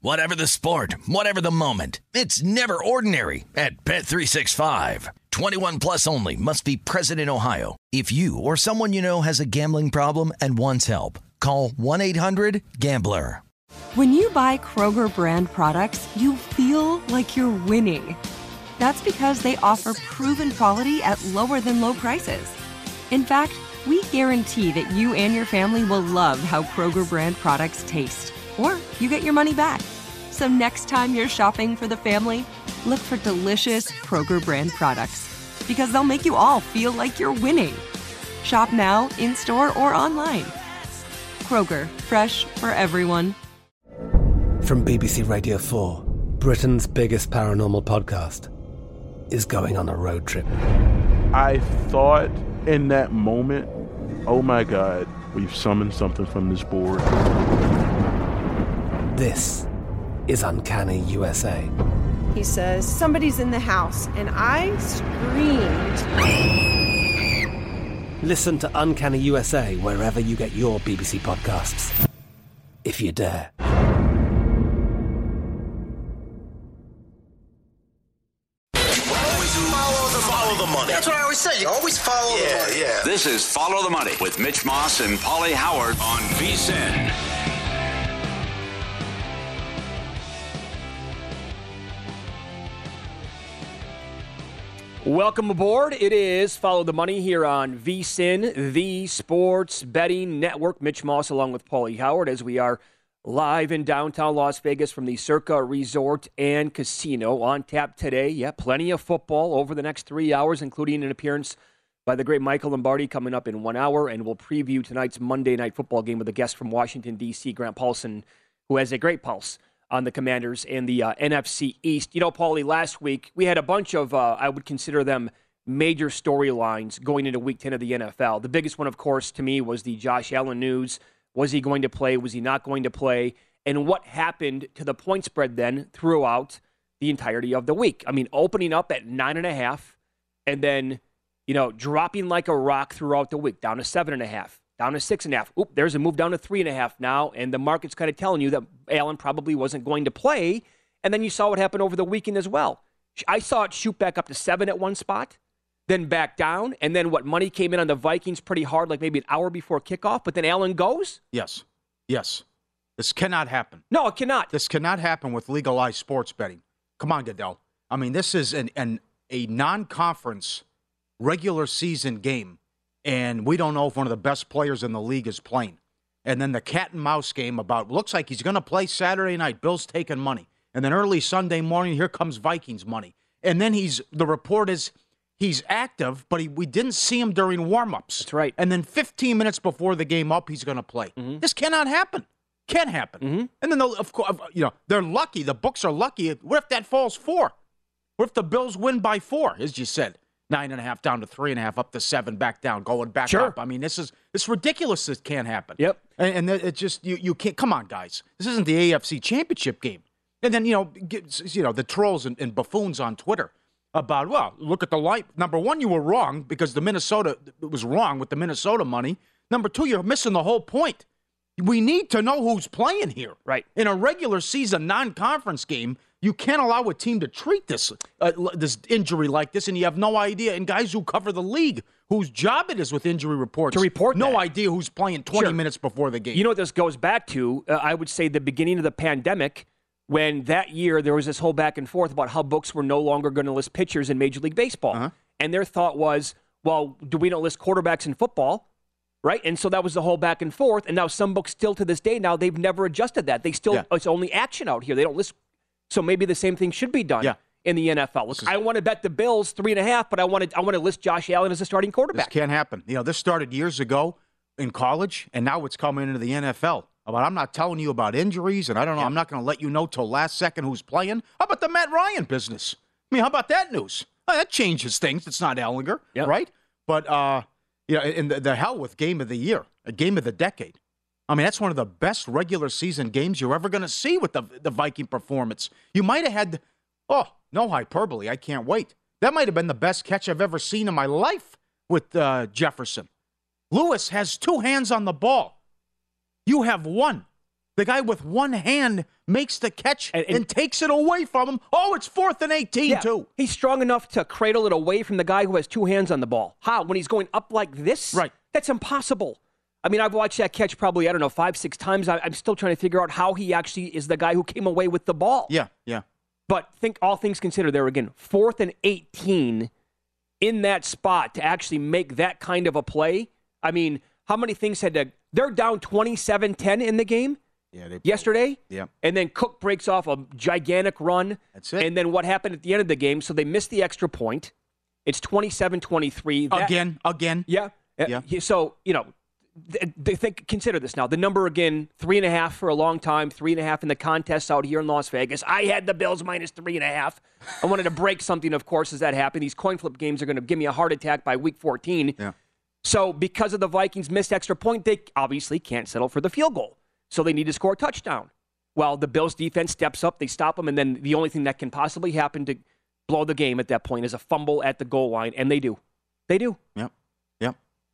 Whatever the sport, whatever the moment. It's never ordinary at Bet365. 21 plus only must be present in Ohio. If you or someone you know has a gambling problem and wants help, call 1-800-GAMBLER. When you buy Kroger brand products, you feel like you're winning. That's because they offer proven quality at lower than low prices. In fact, we guarantee that you and your family will love how Kroger brand products taste, or you get your money back. So next time you're shopping for the family, look for delicious Kroger brand products because they'll make you all feel like you're winning. Shop now, in store, or online. Kroger, fresh for everyone. From BBC Radio 4, Britain's biggest paranormal podcast is going on a road trip. I thought in that moment, oh my God, we've summoned something from this board. This is Uncanny USA. He says, Somebody's in the house, and I screamed. Listen to Uncanny USA wherever you get your BBC podcasts, if you dare. Always follow the, follow the money. That's what I always say. You always follow the money. Yeah. This is Follow the Money with Mitch Moss and Paulie Howard on VSIN. Welcome aboard. It is Follow the Money here on VSIN, the Sports Betting Network. Mitch Moss along with Paulie Howard as we are live in downtown Las Vegas from the Circa Resort and Casino on tap today. Yeah, plenty of football over the next three hours, including an appearance by the great Michael Lombardi coming up in one hour. And we'll preview tonight's Monday night football game with a guest from Washington, D.C., Grant Paulson, who has a great pulse on the Commanders and the uh, NFC East. You know, Paulie, last week we had a bunch of, uh, I would consider them major storylines going into week 10 of the NFL. The biggest one, of course, to me was the Josh Allen news. Was he going to play? Was he not going to play? And what happened to the point spread then throughout the entirety of the week? I mean, opening up at nine and a half and then, you know, dropping like a rock throughout the week, down to seven and a half, down to six and a half. Oop, there's a move down to three and a half now, and the market's kind of telling you that Allen probably wasn't going to play. And then you saw what happened over the weekend as well. I saw it shoot back up to seven at one spot, then back down, and then what money came in on the Vikings pretty hard, like maybe an hour before kickoff, but then Allen goes? Yes. Yes. This cannot happen. No, it cannot. This cannot happen with legalized sports betting. Come on, Goodell. I mean, this is an, an a non-conference regular season game, and we don't know if one of the best players in the league is playing. And then the cat and mouse game about looks like he's going to play Saturday night. Bill's taking money, and then early Sunday morning, here comes Vikings money. And then he's the report is he's active, but he, we didn't see him during warmups. That's right. And then 15 minutes before the game up, he's going to play. Mm-hmm. This cannot happen. Can't happen. Mm-hmm. And then of course, you know, they're lucky. The books are lucky. What if that falls four? What if the Bills win by four, as you said? Nine and a half down to three and a half, up to seven, back down, going back Sure. up. I mean, this is it's ridiculous. This can't happen. Yep. And, and it just you you can't. Come on, guys. This isn't the AFC Championship game. And then you know, get, you know, the trolls and, and buffoons on Twitter about well, look at the light. Number one, you were wrong because the Minnesota was wrong with the Minnesota money. Number two, you're missing the whole point. We need to know who's playing here. Right. In a regular season non-conference game, you can't allow a team to treat this uh, this injury like this, and you have no idea. And guys who cover the league, whose job it is with injury reports, To report no that. idea who's playing 20 Sure. minutes before the game. You know what this goes back to? Uh, I would say the beginning of the pandemic, when that year there was this whole back and forth about how books were no longer going to list pitchers in Major League Baseball. Uh-huh. And their thought was, well, do we not list quarterbacks in football? right? And so that was the whole back and forth. And now some books still to this day now they've never adjusted that. They still Yeah. it's only action out here. They don't list. So maybe the same thing should be done. Yeah. In the NFL, Look, I want to bet the Bills three and a half, but I want to I want to list Josh Allen as a starting This quarterback. can't happen. You know, this started years ago in college, and now it's coming into the NFL. But I'm not telling you about injuries, and I don't know. I'm not going to let you know till last second who's playing. How about the Matt Ryan business? I mean, how about that news? Oh, that changes things. It's not Ehlinger, right? But uh, you know, in the, the hell with game of the year, a game of the decade. I mean, that's one of the best regular season games you're ever going to see with the the Viking performance. You might have had, oh, no hyperbole. I can't wait. That might have been the best catch I've ever seen in my life with uh, Jefferson. Lewis has two hands on the ball. You have one. The guy with one hand makes the catch and, And- and- takes it away from him. Oh, it's fourth and 18, Yeah, too. He's strong enough to cradle it away from the guy who has two hands on the ball. How? When he's going up like this? Right. That's impossible. I mean, I've watched that catch probably, I don't know, five, six times. I, I'm still trying to figure out how he actually is the guy who came away with the ball. Yeah, yeah. But think all things considered, there again, fourth and 18 in that spot to actually make that kind of a play. I mean, how many things had to. They're down 27 10 in the game Yeah, they, yesterday. Yeah. And then Cook breaks off a gigantic run. That's it. And then what happened at the end of the game? So they missed the extra point. It's 27 23. Again, again. Yeah. Yeah. So, you know, th- they think consider this now. The number again, three and a half for a long time, three and a half in the contests out here in Las Vegas. I had the Bills minus three and a half. I wanted to break something, of course, as that happened. These coin flip games are going to give me a heart attack by week 14. Yeah. So, because of the Vikings' missed extra point, they obviously can't settle for the field goal. So, they need to score a touchdown. Well, the Bills' defense steps up, they stop them, and then the only thing that can possibly happen to blow the game at that point is a fumble at the goal line, and they do. They do. Yep.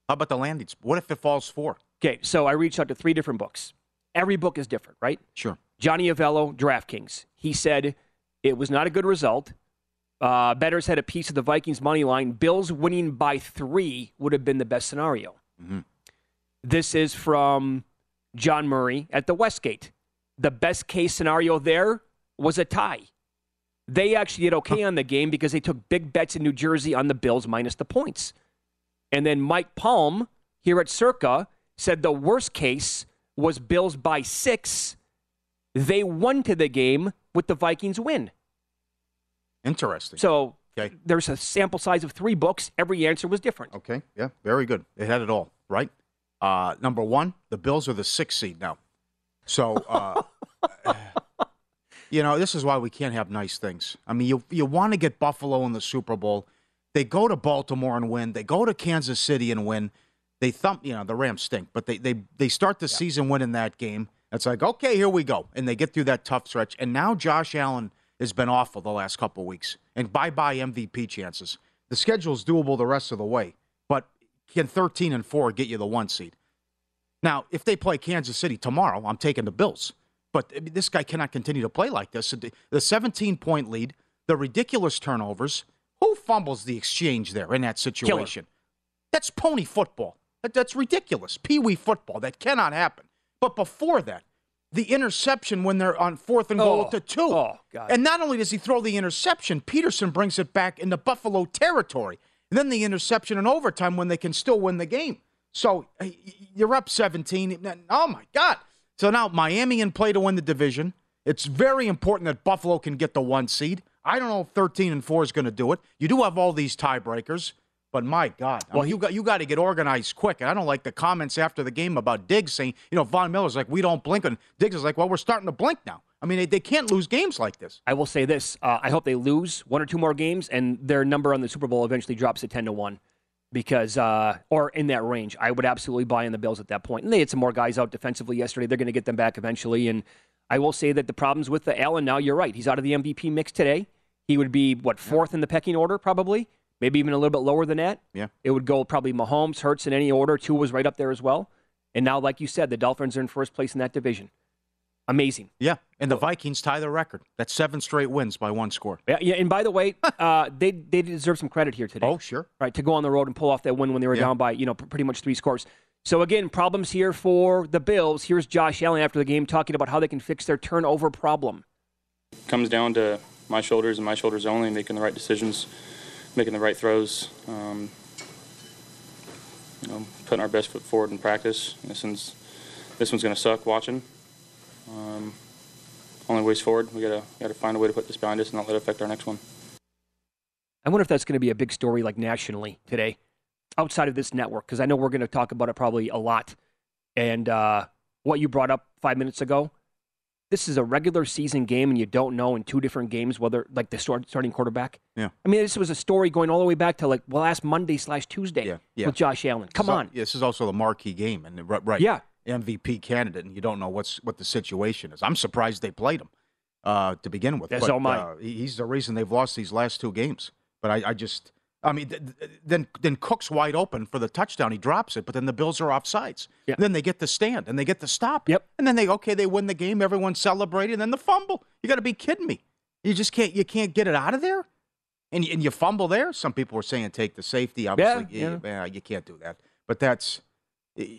How about the landings? What if it falls four? Okay, so I reached out to three different books. Every book is different, right? Sure. Johnny Avello, DraftKings. He said it was not a good result. Uh, bettors had a piece of the Vikings money line. Bills winning by three would have been the best scenario. This is from John Murray at the Westgate. The best case scenario there was a tie. They actually did okay on the game because they took big bets in New Jersey on the Bills minus the points. And then Mike Palm here at Circa said the worst case was Bills by six. They won to the game with the Vikings win. Interesting. So Okay. there's a sample size of three books. Every answer was different. Okay. Yeah. Very good. It had it all, right? Uh, number one, the Bills are the sixth seed now. So, uh, you know, this is why we can't have nice things. I mean, you you want to get Buffalo in the Super Bowl. They go to Baltimore and win. They go to Kansas City and win. They thump, you know, the Rams stink, but they they they start the season winning that game. It's like, okay, here we go. And they get through that tough stretch. And now Josh Allen has been awful the last couple weeks. And bye-bye MVP chances. The schedule's doable the rest of the way. But can 13 and 4 get you the one seed? Now, if they play Kansas City tomorrow, I'm taking the Bills. But this guy cannot continue to play like this. The 17 point lead, the ridiculous turnovers. Who fumbles the exchange there in that situation? That's pony football. That- That's ridiculous. Pee wee football. That cannot happen. But before that, the interception when they're on fourth and goal Oh, at the two. oh, God. And not only does he throw the interception, Peterson brings it back into Buffalo territory. And then the interception in overtime when they can still win the game. So you're up 17. Oh, my God. So now Miami in play to win the division. It's very important that Buffalo can get the one seed. I don't know if 13 and 4 is going to do it. You do have all these tiebreakers, but my God. I mean, you got you got to get organized quick. And I don't like the comments after the game about Diggs saying, you know, Von Miller's like, we don't blink. And Diggs is like, well, we're starting to blink now. I mean, they, they can't lose games like this. I will say this: uh, I hope they lose one or two more games, and their number on the Super Bowl eventually drops to ten to one, because uh, or in that range. I would absolutely buy in the Bills at that point. And they had some more guys out defensively yesterday. They're going to get them back eventually. And I will say that the problems with the Allen now. You're right. He's out of the MVP mix today. He would be what fourth in the pecking order, probably, maybe even a little bit lower than that. Yeah. It would go probably Mahomes, Hurts in any order. Tua was right up there as well. And now, like you said, the Dolphins are in first place in that division. Amazing. Yeah. And the Vikings tie the record. That's seven straight wins by one score. Yeah, yeah. And by the way, uh, they they deserve some credit here today. Oh, sure. right to go on the road and pull off that win when they were Yeah. down by you know pretty much three scores. So again, problems here for the Bills. Here's Josh Allen after the game talking about how they can fix their turnover problem. comes down to my shoulders and my shoulders only, making the right decisions, making the right throws. Um, you know, putting our best foot forward in practice. This one's this one's going to suck watching. Um, only ways forward. We gotta gotta find a way to put this behind us and not let it affect our next one. I wonder if that's going to be a big story like nationally today, outside of this network, because I know we're going to talk about it probably a lot. And uh, what you brought up five minutes ago, this is a regular season game, and you don't know in two different games whether like the start, starting quarterback. Yeah. I mean, this was a story going all the way back to like well, last Monday slash Tuesday Yeah, yeah. with Josh Allen. Come So- on, This is also the marquee game, and right, right, Yeah. MVP candidate, and you don't know what's what the situation is. I'm surprised they played him uh, to begin with. Yes, but, oh my. Uh, he's the reason they've lost these last two games. But I, I just, I mean, th- th- then then Cook's wide open for the touchdown. He drops it, but then the Bills are off sides. Yeah. Then they get the stand and they get the stop. Yep. And then they okay, they win the game. Everyone's celebrating. Then the fumble. You got to be kidding me. You just can't you can't get it out of there. And, and you fumble there. Some people were saying take the safety. Obviously, Yeah, you, yeah, you can't do that. But that's eh,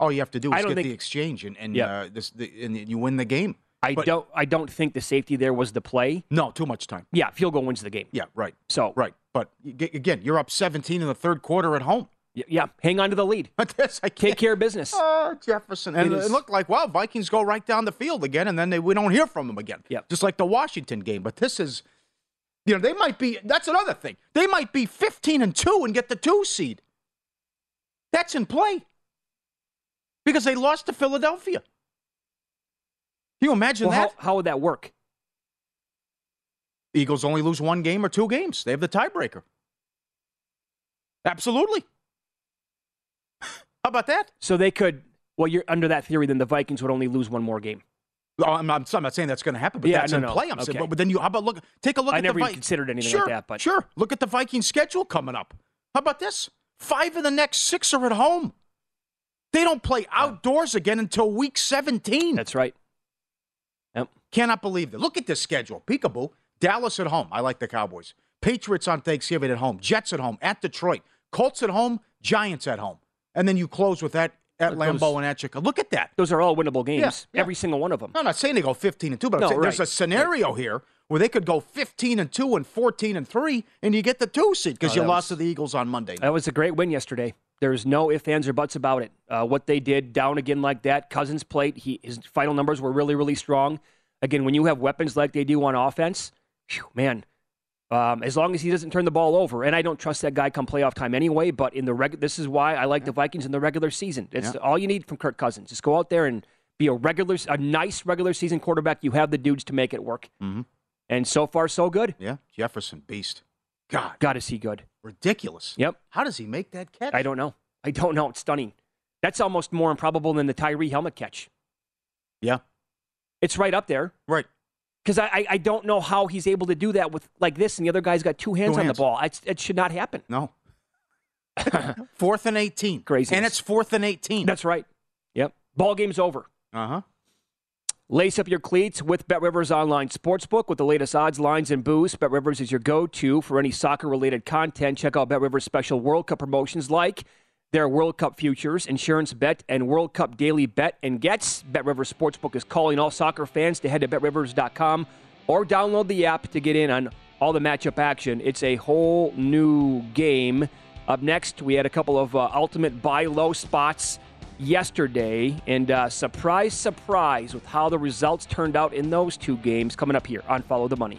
all you have to do is get think- the exchange, and and, Yeah. uh, this, the, and you win the game. I But- don't I don't think the safety there was the play. No, too much time. Yeah, field goal wins the game. Yeah, right, So right. But again, you're up 17 in the third quarter at home. y- yeah, hang on to the lead. But this, I Take care of business. Oh, Jefferson. And It it, looked like, wow, Vikings go right down the field again, and then they, we don't hear from them again. Yeah, Just like the Washington game. But this is, you know, they might be, that's another thing. They might be 15 and 2 and get the two seed. That's in play. Because they lost to Philadelphia. Can you imagine Well, how, that? how would that work? Eagles only lose one game or two games. They have the tiebreaker. Absolutely. How about that? So they could. Well, you're under that theory. Then the Vikings would only lose one more game. Oh, I'm, I'm, I'm not saying that's going to happen, but Yeah, that's no, in no. play. I'm saying, but, but then you, how about look? Take a look I at never the Vi- considered anything sure, like that, but- sure. Look at the Viking schedule coming up. How about this? Five of the next six are at home. They don't play outdoors again until week 17. That's right. Cannot believe that. Look at this schedule. Peekaboo. Dallas at home. I like the Cowboys. Patriots on Thanksgiving at home. Jets at home. At Detroit. Colts at home. Giants at home. And then you close with that at Those- Lambeau and at Chicago. Look at that. Those are all winnable games. yeah. Every single one of them. No, I'm not saying they go 15 and 2, but I'm No, saying there's a scenario here where they could go 15 and 2 and 14 and 3 and you get the 2 seed because Oh, you lost was- to the Eagles on Monday. That was a great win yesterday. There's no ifs, ands, or buts about it. Uh, what they did down again like that, Cousins played. He, his final numbers were really, really strong. Again, when you have weapons like they do on offense, phew, man, um, as long as he doesn't turn the ball over, and I don't trust that guy come playoff time anyway. But in the reg- this is why I like the Vikings in the regular season. It's Yeah. all you need from Kirk Cousins. Just go out there and be a regular, a nice regular season quarterback. You have the dudes to make it work. Mhm. And so far, so good. Yeah, Jefferson, beast. God, Got to see good. ridiculous. Yep. How does he make that catch? I don't know. I don't know. It's stunning. That's almost more improbable than the Tyree helmet catch. Yeah, It's right up there right. because I, I I don't know how he's able to do that with like this, and the other guy's got two hands on the ball. It's, it should not happen. No. fourth and 18. Crazy. And it's fourth and 18. That's right. Yep. Ball game's over. Uh huh. Lace up your cleats with Bet Rivers Online Sportsbook with the latest odds, lines, and boosts. Bet Rivers is your go to for any soccer related content. Check out Bet Rivers special World Cup promotions like their World Cup futures, insurance bet, and World Cup daily bet and gets. Bet Rivers Sportsbook is calling all soccer fans to head to betrivers.com or download the app to get in on all the matchup action. It's a whole new game. Up next, we had a couple of uh, ultimate buy low spots yesterday. And uh, surprise, surprise with how the results turned out in those two games coming up here on Follow the Money.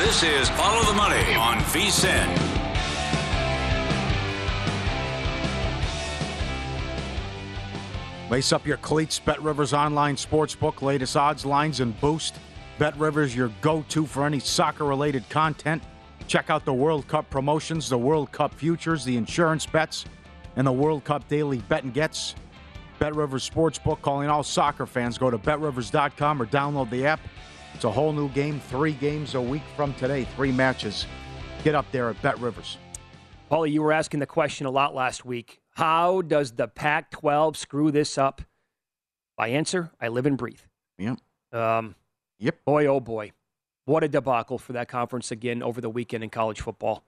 This is Follow the Money on VSIN. Lace up your cleats. Bet Rivers Online Sportsbook. Latest odds, lines, and boost. Bet Rivers, your go to for any soccer related content. Check out the World Cup promotions, the World Cup futures, the insurance bets, and the World Cup daily bet and gets. Bet Rivers Sportsbook calling all soccer fans. Go to betrivers.com or download the app. It's a whole new game, three games a week from today, three matches. Get up there at Bet Rivers. Paulie, you were asking the question a lot last week. How does the Pac 12 screw this up? My answer I live and breathe. Yep. Um, yep. Boy, oh boy. What a debacle for that conference again over the weekend in college football.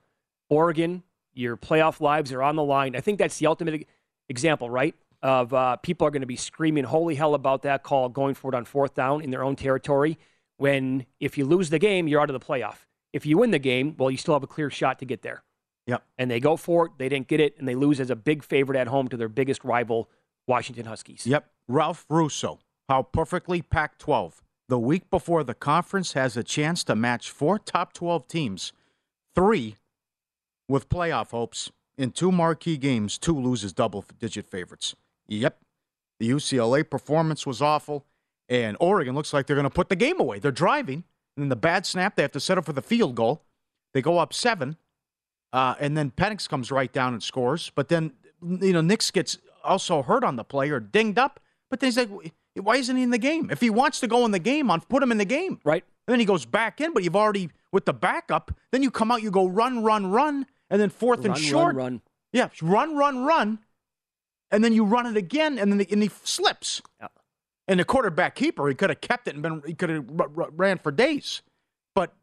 Oregon, your playoff lives are on the line. I think that's the ultimate example, right? Of uh, people are going to be screaming holy hell about that call going for it on fourth down in their own territory. When if you lose the game, you're out of the playoff. If you win the game, well, you still have a clear shot to get there. Yep. And they go for it. They didn't get it, and they lose as a big favorite at home to their biggest rival, Washington Huskies. Yep. Ralph Russo, how perfectly Pac 12. The week before the conference has a chance to match four top 12 teams, three with playoff hopes. In two marquee games, two loses double digit favorites. Yep. The UCLA performance was awful, and Oregon looks like they're going to put the game away. They're driving, and then the bad snap, they have to set up for the field goal. They go up seven. Uh, and then Penix comes right down and scores. But then, you know, Nix gets also hurt on the play or dinged up. But then he's like, why isn't he in the game? If he wants to go in the game, on put him in the game. Right. And then he goes back in, but you've already, with the backup, then you come out, you go run, run, run, and then fourth run, and short. Run, run. Yeah, run, run, run. And then you run it again, and then the, and he slips. Yeah. And the quarterback keeper, he could have kept it and been, he could have r- r- ran for days. But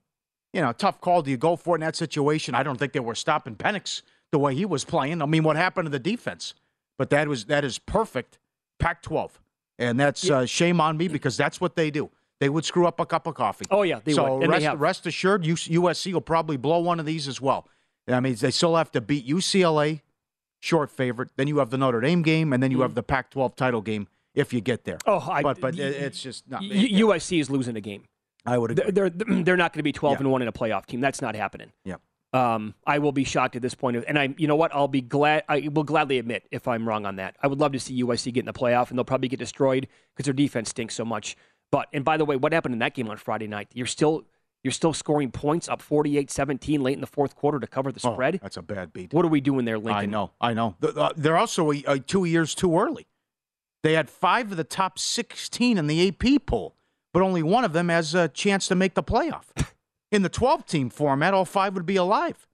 you know, tough call. Do you go for it in that situation? I don't think they were stopping Penix the way he was playing. I mean, what happened to the defense? But that was that is perfect Pac-12, and that's Yeah. uh, shame on me because that's what they do. They would screw up a cup of coffee. Oh, yeah, they so would, and rest, rest assured, USC will probably blow one of these as well. I mean, they still have to beat UCLA, short favorite. Then you have the Notre Dame game, and then you have the Pac-12 title game if you get there. Oh, I, but but it- it's just not. U- USC is losing a game. I would agree. They're they're, not going to be 12 Yeah. and 1 in a playoff team. That's not happening. Yeah. Um, I will be shocked at this point. And I, you know what? I'll be glad. I will gladly admit if I'm wrong on that. I would love to see USC get in the playoff, and they'll probably get destroyed because their defense stinks so much. But and by the way, what happened in that game on Friday night? You're still you're still scoring points up 48-17 late in the fourth quarter to cover the Oh, spread. that's a bad beat. What are we doing there, Lincoln? I know, I know. Uh, They're also uh, two years too early. They had five of the top 16 in the AP poll, but only one of them has a chance to make the playoff. In the 12 team format, all five would be alive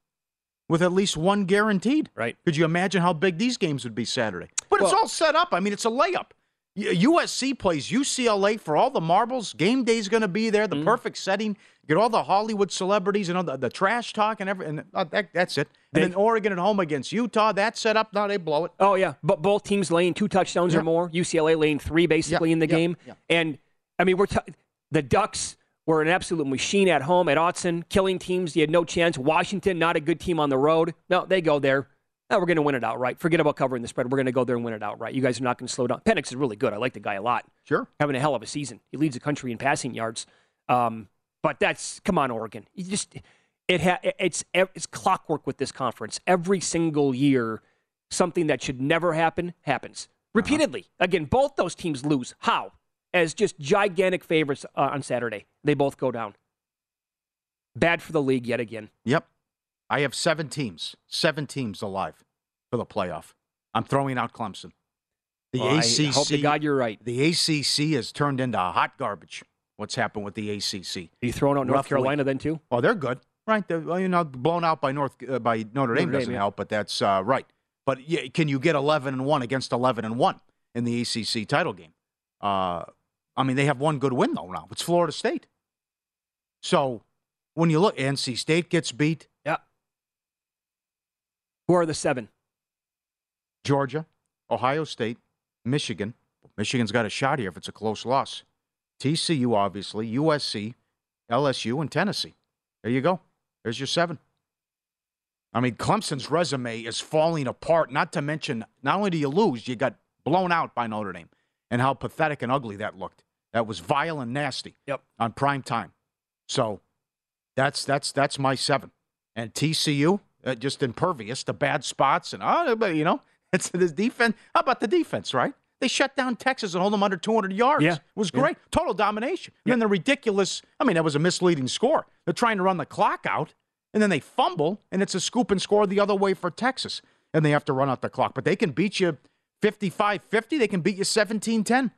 with at least one guaranteed. Right. Could you imagine how big these games would be Saturday? But it's all set up. I mean, it's a layup. USC plays UCLA for all the marbles. Game day's going to be there, the perfect setting. Get all the Hollywood celebrities and all the, the trash talk and everything. Uh, that, that's it. And They- then Oregon at home against Utah. That's set up. Now they blow it. Oh yeah, but both teams laying two touchdowns Yeah. or more. UCLA laying three basically Yeah, in the yeah, game. And I mean, we're t- the Ducks were an absolute machine at home at Autzen, killing teams. You had no chance. Washington, not a good team on the road. No, they go there. Oh, we're going to win it outright. Forget about covering the spread. We're going to go there and win it outright. You guys are not going to slow down. Penix is really good. I like the guy a lot. Sure. Having a hell of a season. He leads the country in passing yards. Um, but that's, come on, Oregon. You just, it ha, it's, it's clockwork with this conference. Every single year, something that should never happen happens repeatedly. Uh-huh. Again, both those teams lose. How? As just gigantic favorites uh, on Saturday. They both go down. Bad for the league yet again. Yep. I have seven teams, seven teams alive for the playoff. I'm throwing out Clemson. The well, ACC. I hope to God you're right. The ACC has turned into hot garbage. What's happened with the ACC? Are you throwing out North Roughly. Carolina then too? Oh, they're good, right? They're, well, you know, blown out by North uh, by Notre Dame Notre doesn't yeah. help, but that's uh, right. But yeah, can you get 11 and one against 11 and one in the ACC title game? Uh, I mean, they have one good win though now. It's Florida State. So when you look, NC State gets beat. Who are the seven? Georgia, Ohio State, Michigan. Michigan's got a shot here if it's a close loss. TCU, obviously, USC, LSU, and Tennessee. There you go. There's your seven. I mean, Clemson's resume is falling apart, not to mention, not only do you lose, you got blown out by Notre Dame and how pathetic and ugly that looked. That was vile and nasty yep. on prime time. So that's that's that's my seven. And TCU, uh, just impervious to bad spots and oh, but, you know, it's the defense. How about the defense, right? They shut down Texas and hold them under 200 yards. Yeah. It was great. Yeah. Total domination. And yeah. then the ridiculous, I mean, that was a misleading score. They're trying to run the clock out, and then they fumble, and it's a scoop and score the other way for Texas. And they have to run out the clock. But they can beat you 55 50. They can beat you 17 10.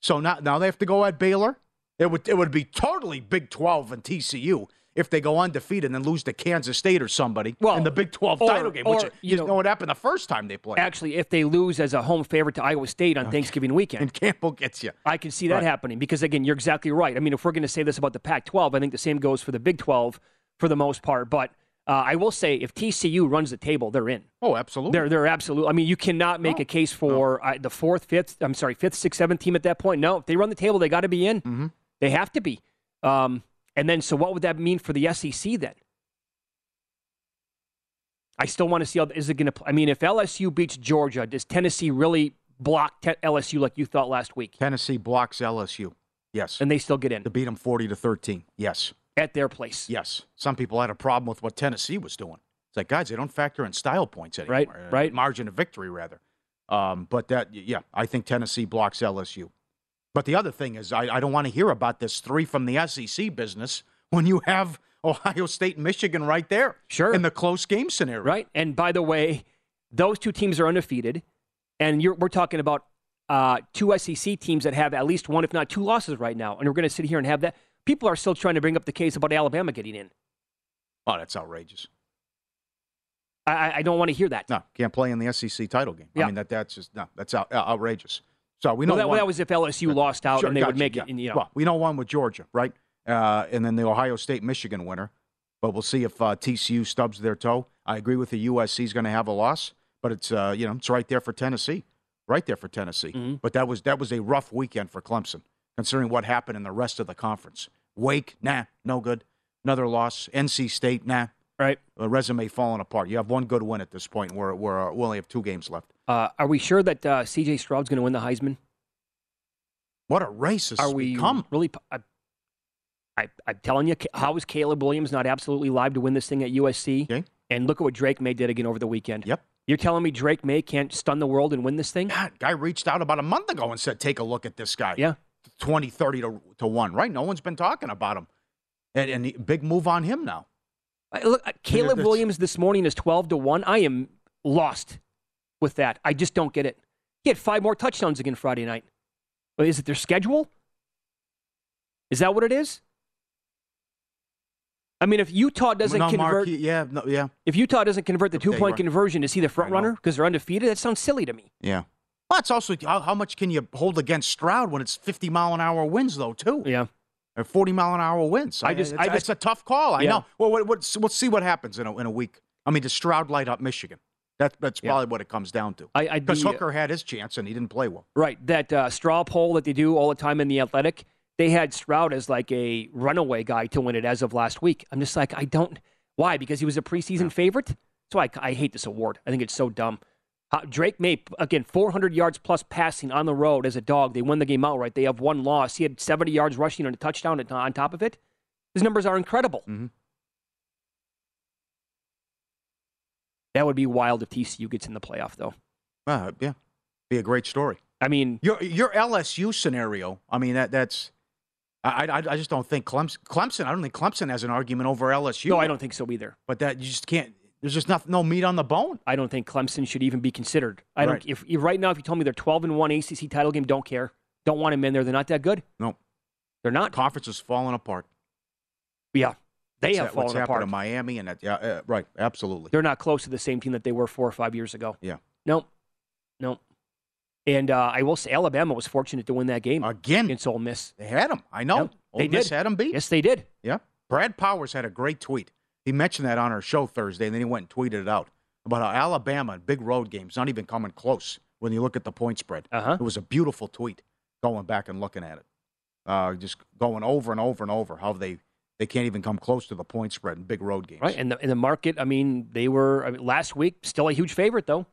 So now, now they have to go at Baylor. It would, it would be totally Big 12 and TCU if they go undefeated and then lose to Kansas State or somebody well, in the Big 12 or, title game, which or, you, know, know, what happened the first time they played. Actually, if they lose as a home favorite to Iowa State on okay. Thanksgiving weekend. And Campbell gets you. I can see that right. happening because, again, you're exactly right. I mean, if we're going to say this about the Pac 12, I think the same goes for the Big 12 for the most part. But uh, I will say, if TCU runs the table, they're in. Oh, absolutely. They're they're absolutely. I mean, you cannot make no. a case for no. uh, the fourth, fifth. I'm sorry, fifth, sixth, seventh team at that point. No, if they run the table, they got to be in. Mm-hmm. They have to be. Um, and then, so what would that mean for the SEC then? I still want to see how is it going to. I mean, if LSU beats Georgia, does Tennessee really block LSU like you thought last week? Tennessee blocks LSU. Yes, and they still get in to beat them forty to thirteen. Yes, at their place. Yes, some people had a problem with what Tennessee was doing. It's like guys, they don't factor in style points anymore. Right, right. Margin of victory rather. Um, but that, yeah, I think Tennessee blocks LSU. But the other thing is, I, I don't want to hear about this three from the SEC business when you have Ohio State and Michigan right there. Sure. In the close game scenario. Right. And by the way, those two teams are undefeated. And we're talking about uh, two SEC teams that have at least one, if not two losses right now. And we're going to sit here and have that. People are still trying to bring up the case about Alabama getting in. Oh, that's outrageous. I, I don't want to hear that. No, can't play in the SEC title game. Yeah. I mean, that that's just, no, that's out, outrageous. So we know well, that, one, that, was if LSU lost out sure, and they would make you, it. In, you know. Well, we know one with Georgia, right? uh, and then the Ohio State Michigan winner. But we'll see if uh, TCU stubs their toe. I agree with the USC is going to have a loss, but it's uh, you know it's right there for Tennessee, right there for Tennessee. Mm-hmm. But that was that was a rough weekend for Clemson, considering what happened in the rest of the conference. Wake, nah, no good. Another loss. NC State, nah. Right. A resume falling apart. You have one good win at this point. Where where we only have two games left. Uh, are we sure that uh, C.J. Stroud's going to win the Heisman? What a race this are we become. Really, I, I, am telling you, how is Caleb Williams not absolutely live to win this thing at USC? Okay. And look at what Drake Maye did again over the weekend. Yep. You're telling me Drake Maye can't stun the world and win this thing? God, guy reached out about a month ago and said, take a look at this guy. Yeah. 20, 30 to, to 1, right? No one's been talking about him. And, and the, big move on him now. I, look, uh, Caleb Williams this morning is 12 to 1. I am lost with that. I just don't get it. He had five more touchdowns again Friday night. Is it their schedule? Is that what it is? I mean, if Utah doesn't no, convert, yeah, no, yeah. If Utah doesn't convert the two point conversion, is he the front runner because they're undefeated? That sounds silly to me. Yeah. Well, it's also how, how, much can you hold against Stroud when it's fifty mile an hour winds though too? Yeah. Or forty mile an hour winds. I just, it's, I just, it's a tough call. I yeah. know. Well, what, what, we'll see what happens in a, in a week. I mean, does Stroud light up Michigan? That, that's probably what it comes down to. Because Hooker had his chance and he didn't play well. Right. That uh, straw poll that they do all the time in the Athletic they had Stroud as like a runaway guy to win it as of last week. I'm just like, I don't. Why? Because he was a preseason favorite? That's why I, I hate this award. I think it's so dumb. Uh, Drake Maye, again, 400 yards plus passing on the road as a dog. They won the game outright. They have one loss. He had 70 yards rushing and a touchdown on top of it. His numbers are incredible. Mm-hmm. That would be wild if TCU gets in the playoff, though. Uh, yeah, be a great story. I mean, your your LSU scenario. I mean, that that's. I, I, I just don't think Clemson, Clemson. I don't think Clemson has an argument over LSU. No, I don't think so either. But that you just can't. There's just not, no meat on the bone. I don't think Clemson should even be considered. I don't. If, if right now, if you told me they're 12 and one ACC title game, don't care. Don't want them in there. They're not that good. No, they're not. Conference is falling apart. Yeah, they have that, fallen what's apart. to Miami and that, yeah, uh, right, absolutely. They're not close to the same team that they were four or five years ago. Yeah. Nope. Nope. And uh, I will say, Alabama was fortunate to win that game again against Ole Miss. They had them. I know. Yep. Ole they Miss did. had them beat. Yes, they did. Yeah. Brad Powers had a great tweet. He mentioned that on our show Thursday, and then he went and tweeted it out about how Alabama big road games not even coming close when you look at the point spread. Uh-huh. It was a beautiful tweet. Going back and looking at it, uh, just going over and over and over how they they can't even come close to the point spread in big road games. Right, and the, in the market, I mean, they were I mean, last week still a huge favorite though.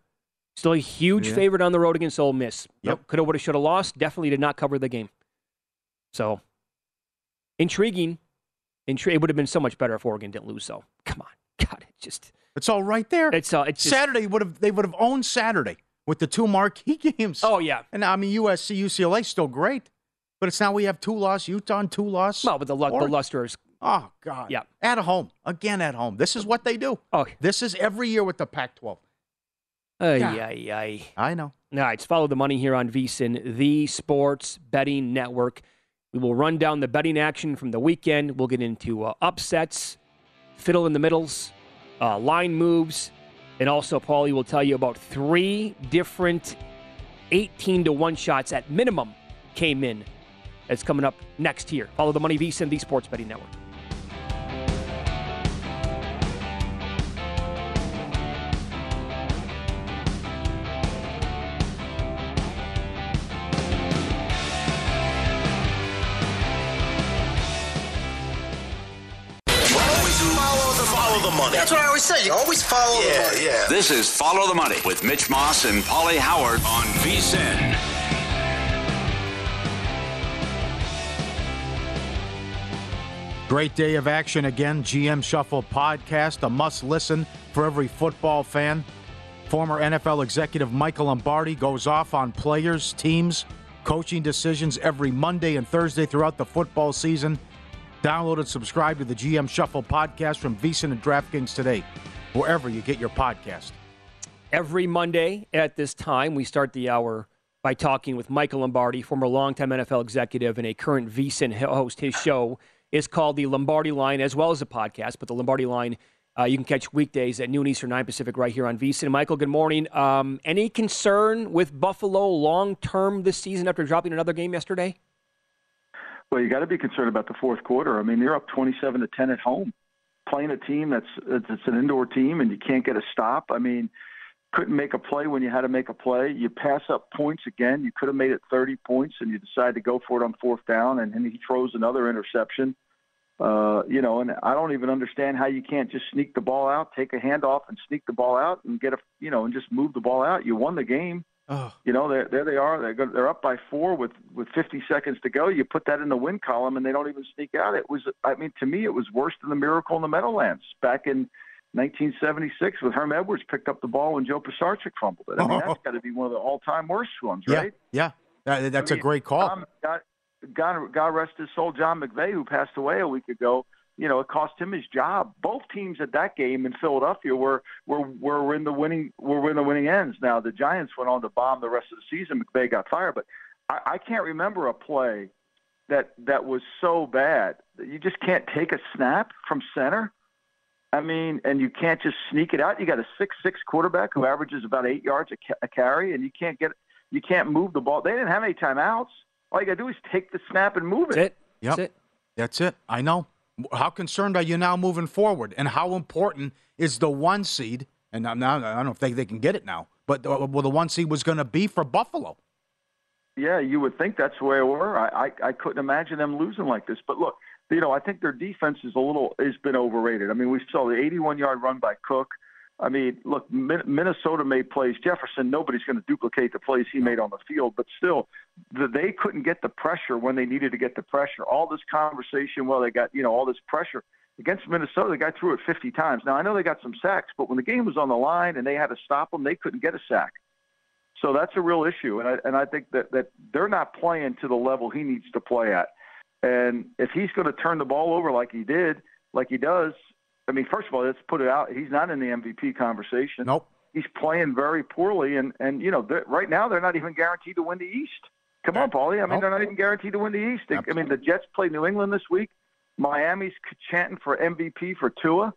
Still a huge Yeah. favorite on the road against Ole Miss. Yep. Could have, would have, should have lost. Definitely did not cover the game. So intriguing. Intri- it would have been so much better if Oregon didn't lose. though. come on, God, it just It's all right there. it's uh, it's just, Saturday would have they would have owned Saturday with the two marquee games. Oh yeah, and I mean USC UCLA still great, but it's now we have two loss Utah and two loss. well, but the, lu- the luster is Oh God. Yeah. At home again at home. This is what they do. Oh, this is every year with the Pac-12. ay, ay, ay. I know. All right, follow the money here on VSIN, the sports betting network. We will run down the betting action from the weekend. We'll get into uh, upsets, fiddle in the middles, uh, line moves, and also Paulie will tell you about three different 18 to 1 shots at minimum came in. That's coming up next here. Follow the money VSIN, the sports betting network. Money. That's what I always say. You always follow the money. Yeah. This is Follow the Money with Mitch Moss and Paulie Howard on VSIN. Great day of action again. GM Shuffle podcast, a must listen for every football fan. Former NFL executive Michael Lombardi goes off on players, teams, coaching decisions every Monday and Thursday throughout the football season. Download and subscribe to the GM Shuffle podcast from VSiN and DraftKings today, wherever you get your podcast. Every Monday at this time, we start the hour by talking with Michael Lombardi, former longtime NFL executive and a current VSiN host. His show is called the Lombardi Line, as well as a podcast. But the Lombardi Line, uh, you can catch weekdays at noon Eastern, 9 Pacific, right here on VSiN. Michael, good morning. Um, any concern with Buffalo long term this season after dropping another game yesterday? Well, you got to be concerned about the fourth quarter. I mean, you're up 27 to 10 at home, playing a team that's that's an indoor team, and you can't get a stop. I mean, couldn't make a play when you had to make a play. You pass up points again. You could have made it 30 points, and you decide to go for it on fourth down, and then he throws another interception. Uh, you know, and I don't even understand how you can't just sneak the ball out, take a handoff, and sneak the ball out, and get a you know, and just move the ball out. You won the game. Oh. You know, there there they are. They're they're up by four with with 50 seconds to go. You put that in the win column, and they don't even sneak out. It was, I mean, to me, it was worse than the miracle in the Meadowlands back in 1976 with Herm Edwards picked up the ball when Joe Pisarcik fumbled it. I mean, that's oh. got to be one of the all-time worst ones, Yeah, right? yeah. That- that's I a mean, great call. John, God, God, God rest his soul, John McVay, who passed away a week ago. You know, it cost him his job. Both teams at that game in Philadelphia were were were in the winning were in the winning ends. Now the Giants went on to bomb the rest of the season. McVay got fired, but I, I can't remember a play that that was so bad that you just can't take a snap from center. I mean, and you can't just sneak it out. You got a six-six quarterback who averages about eight yards a, ca- a carry, and you can't get, you can't move the ball. They didn't have any timeouts. All you got to do is take the snap and move it. That's it. Yep. That's it. That's it. I know. How concerned are you now moving forward? And how important is the one seed? And now I don't if they, they can get it now, but well, the one seed was going to be for Buffalo. Yeah, you would think that's the way it were. I, I I couldn't imagine them losing like this. But look, you know, I think their defense is a little has been overrated. I mean, we saw the 81 yard run by Cook. I mean, look, Minnesota made plays. Jefferson, nobody's going to duplicate the plays he made on the field, but still, they couldn't get the pressure when they needed to get the pressure. All this conversation, well, they got you know all this pressure against Minnesota. The guy threw it 50 times. Now I know they got some sacks, but when the game was on the line and they had to stop them, they couldn't get a sack. So that's a real issue, and I and I think that that they're not playing to the level he needs to play at. And if he's going to turn the ball over like he did, like he does, I mean, first of all, let's put it out. He's not in the MVP conversation. Nope. He's playing very poorly, and and you know, right now they're not even guaranteed to win the East. Come on, Paulie. I mean, nope. they're not even guaranteed to win the East. Absolutely. I mean, the Jets play New England this week. Miami's chanting for MVP for Tua.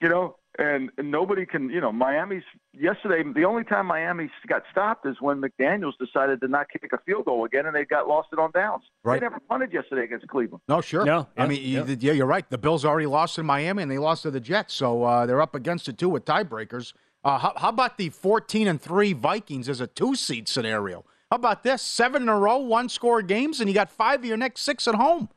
You know, and, and nobody can, you know, Miami's yesterday. The only time Miami got stopped is when McDaniels decided to not kick a field goal again, and they got lost it on downs. Right. They never punted yesterday against Cleveland. No, sure. No, I mean, yeah. You, yeah, you're right. The Bills already lost in Miami, and they lost to the Jets, so uh, they're up against it too with tiebreakers. Uh, how, how about the 14 and three Vikings as a two seed scenario? How about this? Seven in a row, one score games, and you got five of your next six at home.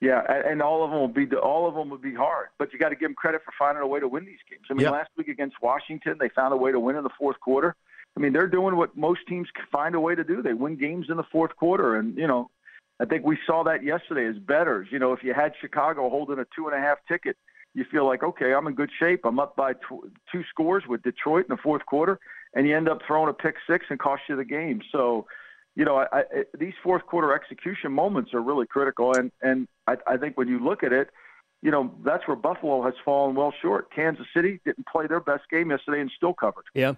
Yeah, and all of them will be all of them will be hard, but you got to give them credit for finding a way to win these games. I mean, yep. last week against Washington, they found a way to win in the fourth quarter. I mean, they're doing what most teams find a way to do. They win games in the fourth quarter, and you know, I think we saw that yesterday as betters. You know, if you had Chicago holding a two and a half ticket, you feel like, okay, I'm in good shape. I'm up by tw- two scores with Detroit in the fourth quarter, and you end up throwing a pick six and cost you the game. So you know, I, I, these fourth quarter execution moments are really critical, and and I, I think when you look at it, you know, that's where Buffalo has fallen well short. Kansas City didn't play their best game yesterday and still covered. Yeah.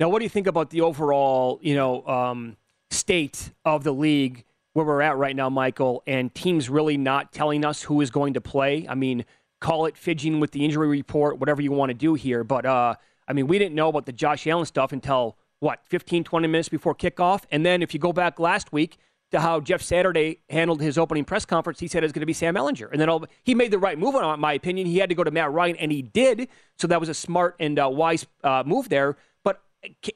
Now, what do you think about the overall, you know, um, state of the league where we're at right now, Michael, and teams really not telling us who is going to play? I mean, call it fidgeting with the injury report, whatever you want to do here, but uh, I mean, we didn't know about the Josh Allen stuff until what, 15, 20 minutes before kickoff. And then if you go back last week to how Jeff Saturday handled his opening press conference, he said it was going to be Sam Ehlinger. And then all, he made the right move, in my opinion. He had to go to Matt Ryan, and he did. So that was a smart and uh, wise uh, move there. But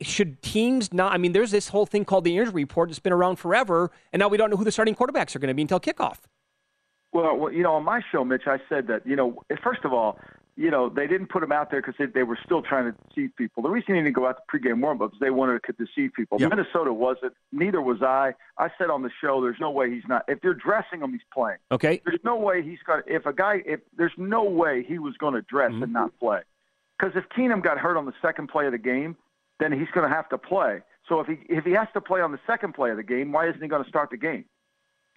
should teams not? I mean, there's this whole thing called the injury report that's been around forever, and now we don't know who the starting quarterbacks are going to be until kickoff. Well, you know, on my show, Mitch, I said that, you know, first of all, you know, they didn't put him out there because they, they, were still trying to deceive people. The reason he didn't go out to pregame warmups, they wanted to deceive people. Yep. Minnesota wasn't. Neither was I. I said on the show, there's no way he's not. If they're dressing him, he's playing. Okay. There's no way he's going to. If a guy, if there's no way he was going to dress mm-hmm. and not play, because if Keenum got hurt on the second play of the game, then he's going to have to play. So if he if he has to play on the second play of the game, why isn't he going to start the game?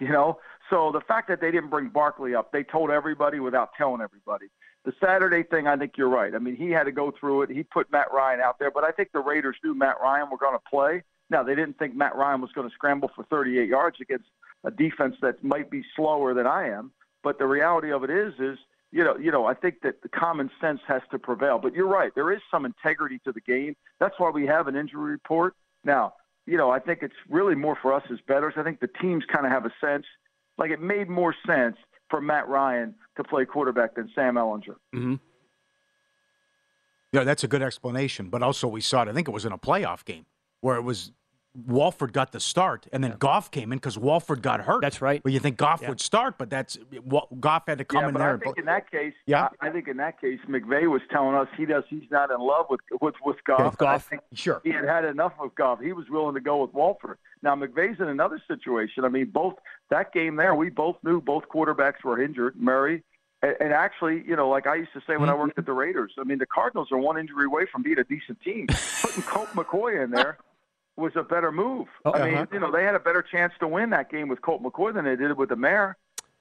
You know. So the fact that they didn't bring Barkley up, they told everybody without telling everybody the Saturday thing, I think you're right. I mean, he had to go through it. He put Matt Ryan out there, but I think the Raiders knew Matt Ryan were going to play. Now, they didn't think Matt Ryan was going to scramble for 38 yards against a defense that might be slower than I am. But the reality of it is, is you know, you know, I think that the common sense has to prevail. But you're right. There is some integrity to the game. That's why we have an injury report. Now, you know, I think it's really more for us as bettors. I think the teams kind of have a sense. Like it made more sense for Matt Ryan to play quarterback than Sam Ehlinger. Mm-hmm. Yeah, that's a good explanation. But also, we saw it. I think it was in a playoff game where it was Wolford got the start, and then yeah. Goff came in because Wolford got hurt. That's right. Well, you think Goff yeah. would start, but that's Goff had to come yeah, in but there. I think in that case, yeah, I, I, think in that case, McVay was telling us he does. He's not in love with with with Goff. With Goff, sure. He had had enough of Goff. He was willing to go with Wolford. Now McVay's in another situation. I mean, both that game there, we both knew both quarterbacks were injured. Murray and, actually, you know, like I used to say when I mm-hmm. worked at the Raiders, I mean, the Cardinals are one injury away from being a decent team. Putting Colt McCoy in there was a better move. Oh, I mean, uh-huh. you know, they had a better chance to win that game with Colt McCoy than they did with the Mayor.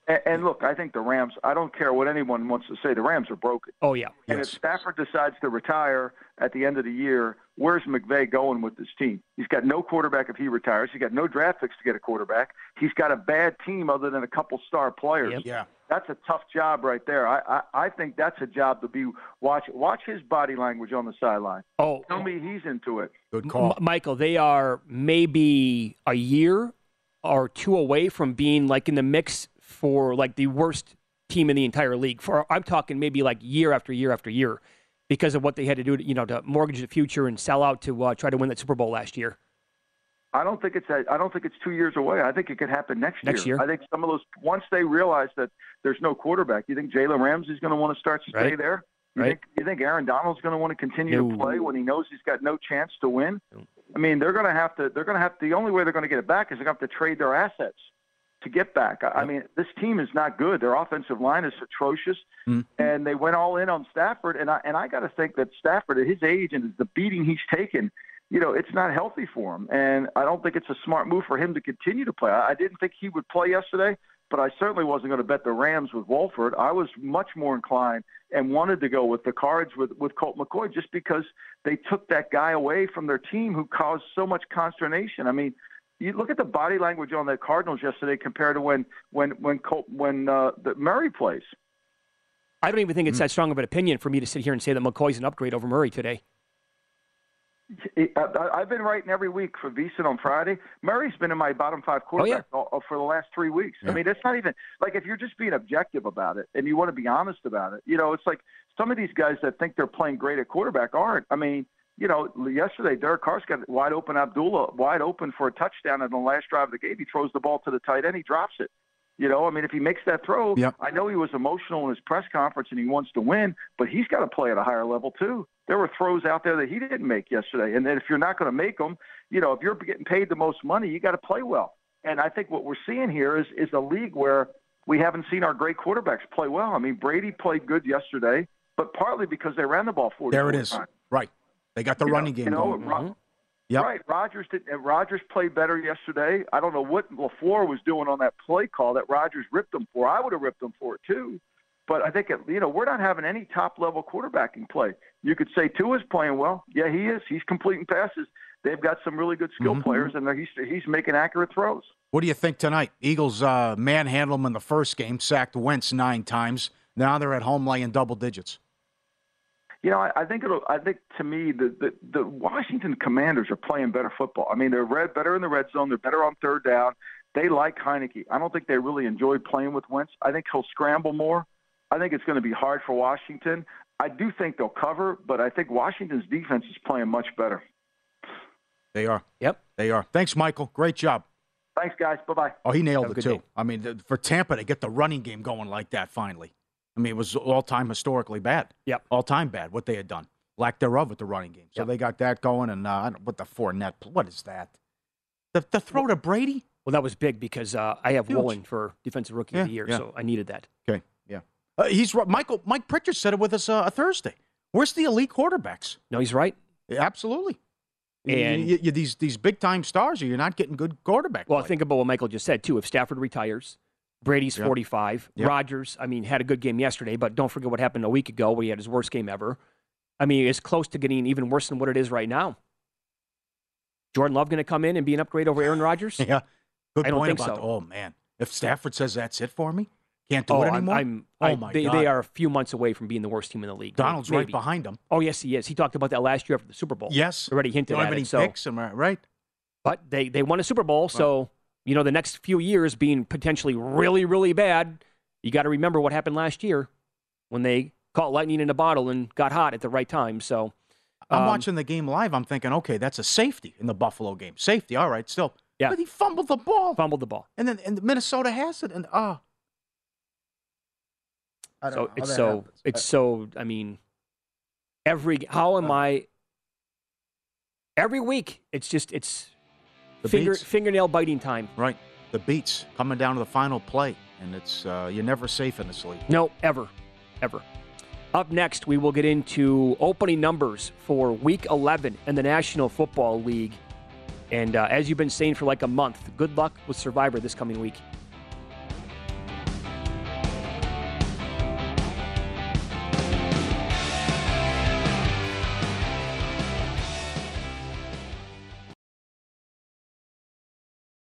And, and look, I think the Rams. I don't care what anyone wants to say. The Rams are broken. Oh yeah. And yes. if Stafford decides to retire at the end of the year, where's McVay going with this team? He's got no quarterback if he retires. He's got no draft picks to get a quarterback. He's got a bad team other than a couple star players. Yep. Yeah that's a tough job right there. I, I, I think that's a job to be watch watch his body language on the sideline. Oh, tell me he's into it. Good call, M- Michael. They are maybe a year or two away from being like in the mix for like the worst team in the entire league. For I'm talking maybe like year after year after year because of what they had to do, to, you know, to mortgage the future and sell out to uh, try to win that Super Bowl last year. I don't think it's a, I don't think it's two years away. I think it could happen next, next year. year. I think some of those once they realize that there's no quarterback. You think Jalen Ramsey's going to want to start to stay right. there? You Right. think you think Aaron Donald's going to want to continue No. to play when he knows he's got no chance to win? I mean, they're going to have to. They're going to have. The only way they're going to get it back is they're going to have to trade their assets to get back. I, I mean, this team is not good. Their offensive line is atrocious, mm-hmm. and they went all in on Stafford. And I and I got to think that Stafford, at his age and the beating he's taken, you know, it's not healthy for him. And I don't think it's a smart move for him to continue to play. I, didn't think he would play yesterday, but I certainly wasn't going to bet the Rams with Wolford. I was much more inclined and wanted to go with the Cards with with Colt McCoy just because they took that guy away from their team who caused so much consternation. I mean. You look at the body language on the Cardinals yesterday compared to when when when Colt, when uh, the Murray plays. I don't even think it's Hmm. that strong of an opinion for me to sit here and say that McCoy's an upgrade over Murray today. I- uh, I- I've been writing every week for VSiN on Friday. Murray's been in my bottom five oh, yeah. quarterbacks all- all- for the last three weeks. I mean, it's not even like if you're just being objective about it and you want to be honest about it. You know, it's like some of these guys that think they're playing great at quarterback aren't. I mean, you know, yesterday Derek Carr's got wide open Abdullah wide open for a touchdown on the last drive of the game. He throws the ball to the tight end, he drops it. You know, I mean, if he makes that throw, Yep. I know he was emotional in his press conference and he wants to win, but he's got to play at a higher level too. There were throws out there that he didn't make yesterday, and then if you're not going to make them, you know, if you're getting paid the most money, you got to play well. And I think what we're seeing here is is a league where we haven't seen our great quarterbacks play well. I mean, Brady played good yesterday, but partly because they ran the ball 40 There it is. Right. They got the You know- running game you know, going. Ro- mm-hmm. Yep. Right. Rodgers did. Rodgers played better yesterday. I don't know what Lafleur was doing on that play call that Rodgers ripped him for. I would have ripped him for it too. But I think it, you know we're not having any top level quarterbacking play. You could say Tua's playing well. Yeah, he is. He's completing passes. They've got some really good skill Mhm. players, and he's he's making accurate throws. What do you think tonight? Eagles uh, manhandled them in the first game, sacked Wentz nine times. Now they're at home laying double digits. You know, I, I think it'll. I think to me, the, the the Washington Commanders are playing better football. I mean, they're red, better in the red zone. They're better on third down. They like Heinicke. I don't think they really enjoy playing with Wentz. I think he'll scramble more. I think it's going to be hard for Washington. I do think they'll cover, but I think Washington's defense is playing much better. They are. Yep. They are. Thanks, Michael. Great job. Thanks, guys. Bye bye. Oh, he nailed Have it too. day. I mean, th- for Tampa to get the running game going like that finally. I mean, it was all time historically bad. Yep. All time bad what they had done. Lack thereof with the running game. So Yep. they got that going, and uh, I don't- what the four net? What is that? The the throw to Brady? Well, that was big because uh, I have Huge. Woolen for defensive rookie Yeah, of the year, yeah. so I needed that. Okay. Yeah. Uh, he's right. Michael. Mike Pritchard said it with us uh, Thursday. Where's the elite quarterbacks? No, he's right. Absolutely. You- And- you, you- these these big time stars, you're not getting good quarterback. Well, play. think about what Michael just said too. If Stafford retires, Brady's Yep. 45. Yep. Rodgers, I mean, had a good game yesterday, but don't forget what happened a week ago where he had his worst game ever. I mean, it's close to getting even worse than what it is right now. Jordan Love going to come in and be an upgrade over Aaron Rodgers? Yeah. Good I point about. so. Oh man, if Stafford says that's it for me, can't do oh, it I'm, anymore. I'm, oh my they, God. they are a few months away from being the worst team in the league. Donald's Maybe. right behind them. Oh yes, he is. He talked about that last year after the Super Bowl. Yes. already hinted at it. So, picks, am I right? but they they won a Super Bowl, so you know the next few years being potentially really really bad. You got to remember what happened last year when they caught lightning in a bottle and got hot at the right time. So I'm um, watching the game live. I'm thinking, okay, that's a safety in the Buffalo game. Safety, all right, still. Yeah. But he fumbled the ball, fumbled the ball. and then and Minnesota has it, and ah. I don't So it's so happens. it's so. I mean, every how am I? Every week, it's just it's The finger beats. fingernail biting time. right. The beats coming down to the final play, and it's uh, you're never safe in this league. No, ever, ever. Up next, we will get into opening numbers for Week 11 in the National Football League. And uh, as you've been saying for like a month, good luck with Survivor this coming week.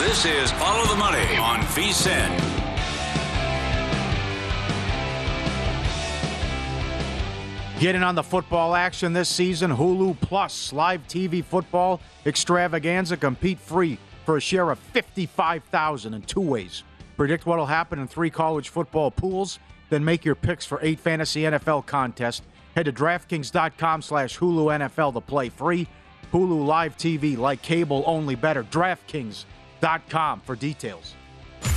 This is Follow the Money on VSIN. Getting on the football action this season, Hulu Plus live TV football extravaganza. Compete free for a share of 55000 in two ways. Predict what'll happen in three college football pools, then make your picks for eight fantasy NFL contests. Head to DraftKings.com slash Hulu NFL to play free. Hulu Live TV, like cable, only better. DraftKings.com for details.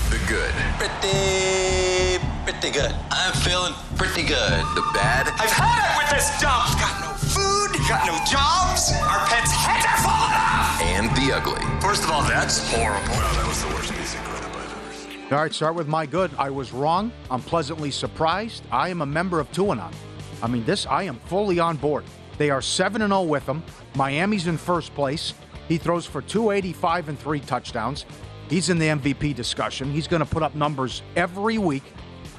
The good. Pretty, pretty good. I'm feeling pretty good. The bad. I've had it with this dump. Got no food, got no jobs. Our pets' heads are falling off. And the ugly. First of all, that's horrible. that was the worst piece of crap I've ever seen. All right, start with my good. I was wrong. I'm pleasantly surprised. I am a member of Tuanon. I mean, this, I am fully on board. They are 7 0 with them. Miami's in first place. He throws for 285 and three touchdowns. He's in the MVP discussion. He's going to put up numbers every week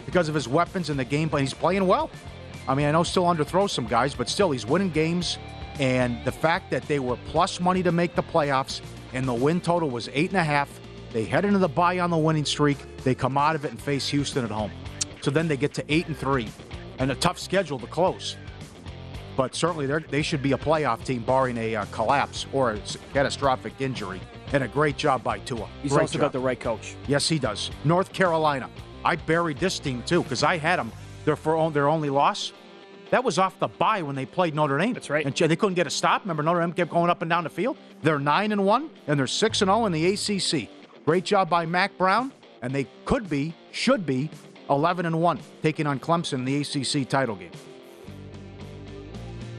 because of his weapons in the game, but he's playing well. I mean, I know still underthrows some guys, but still he's winning games. And the fact that they were plus money to make the playoffs and the win total was eight and a half, they head into the bye on the winning streak. They come out of it and face Houston at home. So then they get to eight and three, and a tough schedule to close. But certainly they should be a playoff team, barring a uh, collapse or a catastrophic injury. And a great job by Tua. He's great also job. got the right coach. Yes, he does. North Carolina. I buried this team too because I had them. Their for their only loss. That was off the bye when they played Notre Dame. That's right. And they couldn't get a stop. Remember, Notre Dame kept going up and down the field. They're nine and one, and they're six and zero in the ACC. Great job by Mack Brown, and they could be, should be, eleven and one, taking on Clemson in the ACC title game.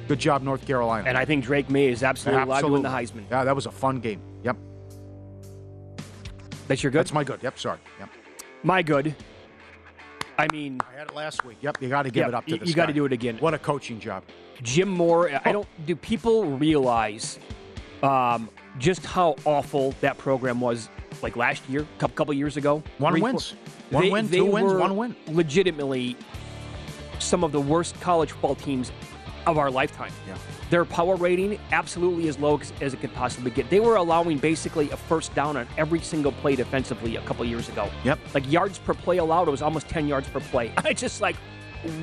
Good job, North Carolina. And I think Drake Maye is absolutely, allowed to win the Heisman. Yeah, that was a fun game. Yep. That's your good? That's my good. Yep, sorry. Yep. My good. I mean, I had it last week. Yep, you got to give Yeah, it up to this you gotta do it again. What a coaching job. Jim Mora, I don't. Do people realize um, just how awful that program was? Like last year, couple couple years ago, One Three, wins. four- One They- win, they two wins, one win. Legitimately, some of the worst college football teams of our lifetime. Yeah. Their power rating absolutely as low as, as it could possibly get. They were allowing basically a first down on every single play defensively a couple years ago. Yep. Like yards per play allowed, it was almost 10 yards per play. I just like,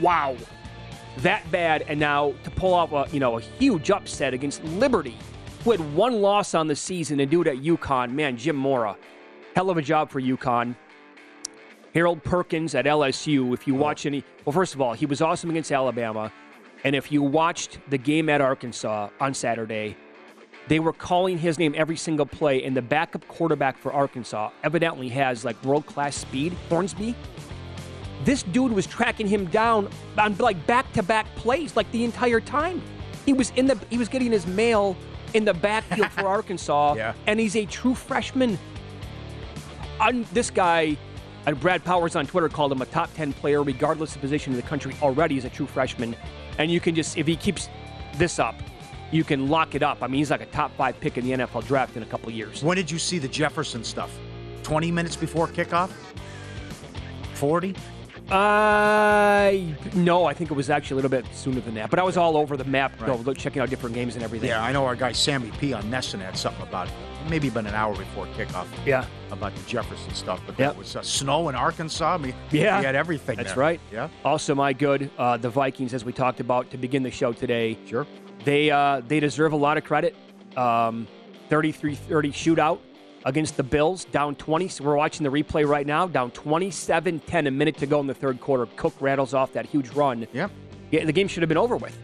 wow, that bad. And now to pull off a you know a huge upset against Liberty, who had one loss on the season, and do it at UConn. Man, Jim Mora, hell of a job for UConn. Harold Perkins at LSU. If you watch any, well, first of all, he was awesome against Alabama, and if you watched the game at Arkansas on Saturday, they were calling his name every single play, and the backup quarterback for Arkansas evidently has like world class speed. Hornsby. This dude was tracking him down on like back to back plays like the entire time. He was in the he was getting his mail in the backfield for Arkansas, Yeah. and he's a true freshman. On this guy, uh, Brad Powers on Twitter called him a top 10 player, regardless of position in the country, already as a true freshman. And you can just, if he keeps this up, you can lock it up. I mean, he's like a top five pick in the NFL draft in a couple years. When did you see the Jefferson stuff? 20 minutes before kickoff? 40? Uh, no, I think it was actually a little bit sooner than that. But I was all over the map, Right. checking out different games and everything. Yeah, I know our guy Sammy P on Nesson had something about it. Maybe been an hour before kickoff. Yeah. About the Jefferson stuff. But Yep. that was uh, snow in Arkansas. I mean, Yeah, he had everything That's there. right. Yeah. Also, my good, uh, the Vikings, as we talked about to begin the show today. Sure. They uh, they deserve a lot of credit. Um, 33-30 shootout against the Bills, down 20. So we're watching the replay right now, down 27-10, a minute to go in the third quarter. Cook rattles off that huge run. Yep. Yeah, the game should have been over with.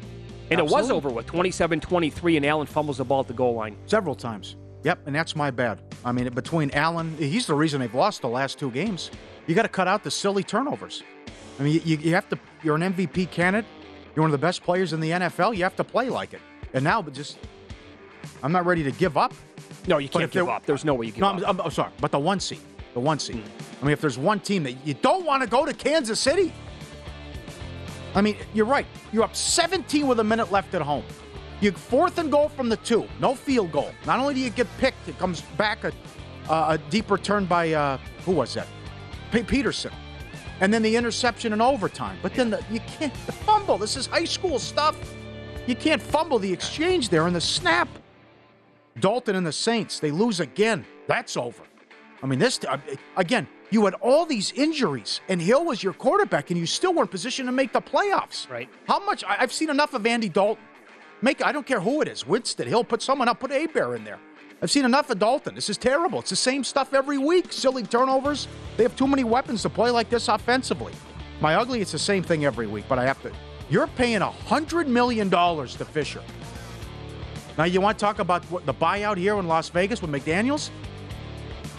And it was over with, 27-23, and Allen fumbles the ball at the goal line. Several times. Yep, and that's my bad. I mean, between Allen, he's the reason they've lost the last two games. You got to cut out the silly turnovers. I mean, you, you have to. You're an MVP candidate. You're one of the best players in the NFL. You have to play like it. And now, but just, I'm not ready to give up. No, you can't there- give up. There's no way you give no, up. I'm, I'm- sorry, but the one seed, the one seed. I mean, if there's one team that you don't want to go to Kansas City, I mean, you're right. You're up 17 with a minute left at home. You fourth and goal from the two, no field goal. Not only do you get picked, it comes back a, uh, a deep return by uh, who was that? P- Peterson, and then the interception in overtime. But then the, you can't the fumble. This is high school stuff. You can't fumble the exchange there in the snap. Dalton and the Saints, they lose again. That's over. I mean, this uh, again. You had all these injuries, and Hill was your quarterback, and you still were in position to make the playoffs. Right. How much? I've seen enough of Andy Dalton. Make I don't care who it is. Winston, Hill, put someone up. Put a bear in there. I've seen enough of Dalton. This is terrible. It's the same stuff every week. Silly turnovers. They have too many weapons to play like this offensively. My ugly, it's the same thing every week. But I have to. You're paying a hundred million dollars to Fisher. Now you want to talk about what, the buyout here in Las Vegas with McDaniel's?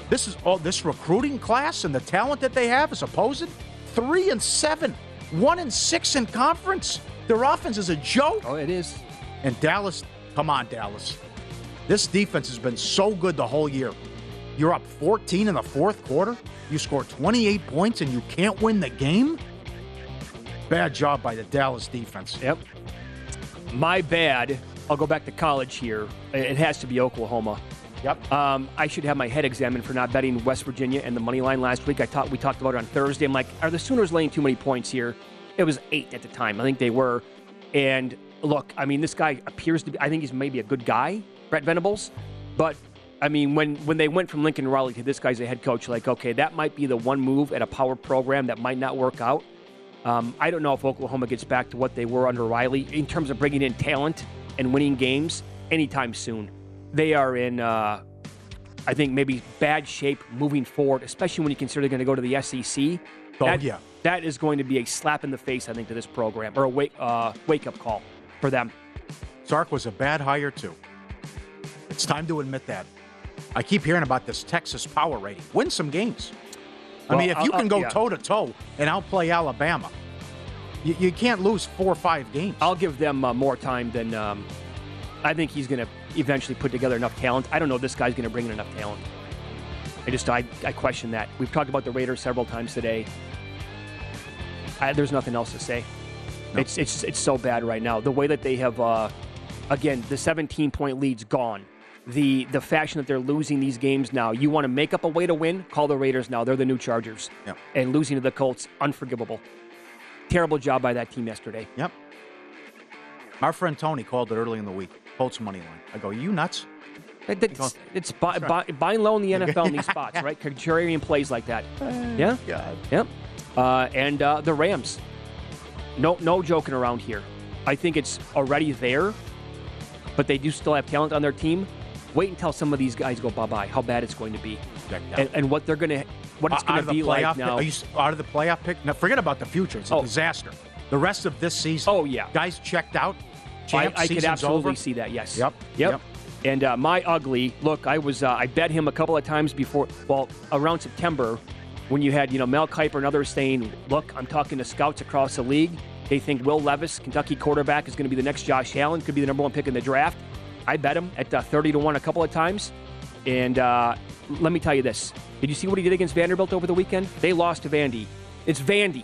This is all this recruiting class and the talent that they have is supposed three and seven, one and six in conference. Their offense is a joke. Oh, it is. And Dallas, come on, Dallas. This defense has been so good the whole year. You're up 14 in the fourth quarter. You score 28 points and you can't win the game. Bad job by the Dallas defense. Yep. My bad. I'll go back to college here. It has to be Oklahoma. Yep. Um, I should have my head examined for not betting West Virginia and the money line last week. I thought we talked about it on Thursday. I'm like, are the Sooners laying too many points here? It was eight at the time. I think they were. And look, I mean, this guy appears to be. I think he's maybe a good guy, Brent Venables. But I mean, when when they went from Lincoln Riley to this guy's a head coach, like, okay, that might be the one move at a power program that might not work out. Um, I don't know if Oklahoma gets back to what they were under Riley in terms of bringing in talent and winning games anytime soon. They are in, uh, I think, maybe bad shape moving forward, especially when you consider they're going to go to the SEC. Oh, That- yeah. That is going to be a slap in the face, I think, to this program, or a wake, uh, wake up call for them. Sark was a bad hire, too. It's time to admit that. I keep hearing about this Texas power rating. Win some games. I Well, mean, if you I'll- can go toe to toe and outplay Alabama, you, you can't lose four or five games. I'll give them uh, more time than um, I think he's going to eventually put together enough talent. I don't know if this guy's going to bring in enough talent. I just I, I question that. We've talked about the Raiders several times today. I, there's nothing else to say. It's it's it's so bad right now. The way that they have, uh, again, the 17 point lead's gone. The the fashion that they're losing these games now. You want to make up a way to win? Call the Raiders now. They're the new Chargers. Yep. And losing to the Colts, unforgivable. Terrible job by that team yesterday. Yep. Our friend Tony called it early in the week. Colts money line. I go, you nuts? It- It's, it's buy, buy, buying low in the NFL in these spots, right? Contrarian plays like that. Yeah. God. Yep. Uh, and uh, the Rams. No, no joking around here. I think it's already there, but they do still have talent on their team. Wait until some of these guys go bye bye. How bad it's going to be, and, and what they're going to, what it's going to be playoff like pick- now. Are you out of the playoff pick? Now, forget about the future. It's a Oh. disaster. The rest of this season. Oh yeah, guys checked out. I, Champ, I could absolutely over. see that. Yes. Yep. Yep. Yep. And uh, my ugly look, I was uh, I bet him a couple of times before. Well, around September, when you had you know Mel Kiper and others saying, "Look, I'm talking to scouts across the league. They think Will Levis, Kentucky quarterback, is going to be the next Josh Allen, could be the number one pick in the draft." I bet him at uh, 30 to one a couple of times. And uh, let me tell you this: Did you see what he did against Vanderbilt over the weekend? They lost to Vandy. It's Vandy.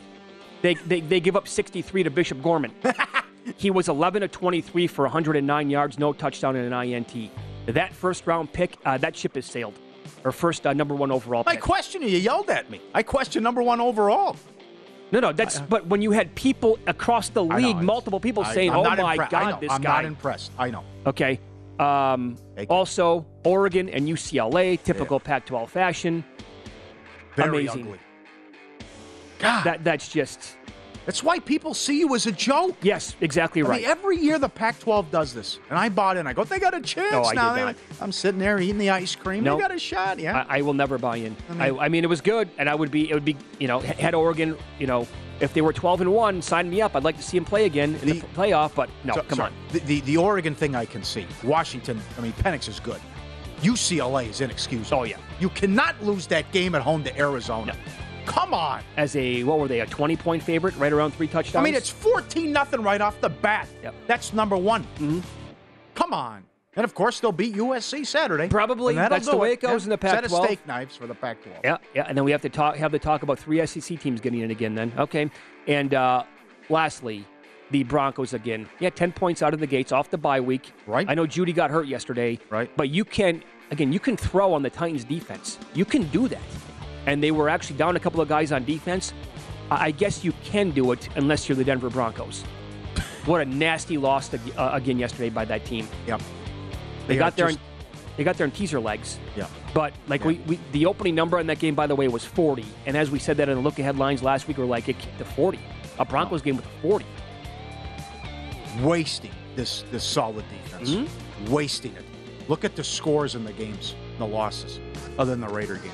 They, they, they give up 63 to Bishop Gorman. he was 11 of 23 for 109 yards, no touchdown, and an INT. That first round pick, uh, that ship has sailed. Or first uh, number one overall I pick. question you. You yelled at me. I question number one overall. No, no, that's. but when you had people across the I know, league, multiple people I- saying, I'm "Oh my impre- God, this I'm guy." not impressed. I know. Okay. Um, also, Oregon and UCLA, typical Pac-12 fashion. Very Amazing. ugly. That that's just. That's why people see you as a joke. Yes, exactly I right. mean, every year the Pac-12 does this, and I bought in. I go, they got a chance No, I now. not. I'm sitting there eating the ice cream. No. They got a shot. Yeah. I, I will never buy in. I I mean, mean- I, mean, it was good, and I would be. It would be. You know, had Oregon. You know, if they were 12 and one, sign me up. I'd like to see them play again in the, playoff. But no, So- come sorry. on. The, the the Oregon thing I can see. Washington. I mean, Penix is good. UCLA is inexcusable. Oh yeah. You cannot lose that game at home to Arizona. Come on. As a what were they? A 20 point favorite, right around three touchdowns. I mean, it's 14 nothing right off the bat. Yep. That's number one. Mm-hmm. Come on. And of course, they'll beat USC Saturday. Probably. That's the way it goes in the Pac-12. Set of steak knives for the Pac-12. Yeah, yeah, and then we have to talk have the talk about three SEC teams getting in again. Then okay, and uh, lastly, the Broncos again. Yeah, ten points out of the gates off the bye week. Right. I know Jeudy got hurt yesterday. Right. But you can again, you can throw on the Titans defense. You can do that, and they were actually down a couple of guys on defense. I I guess you can do it unless you're the Denver Broncos. What a nasty loss to, uh, again yesterday by that team. Yep. They, They got there. just- in, they got there in teaser legs. Yeah. But like we, we, the opening number in that game, by the way, was 40. And as we said that in the look ahead lines last week, we are like it kicked to 40. A Broncos game with 40. Wasting this this solid defense. Mm-hmm. Wasting it. Look at the scores in the games, the losses, other than the Raider game.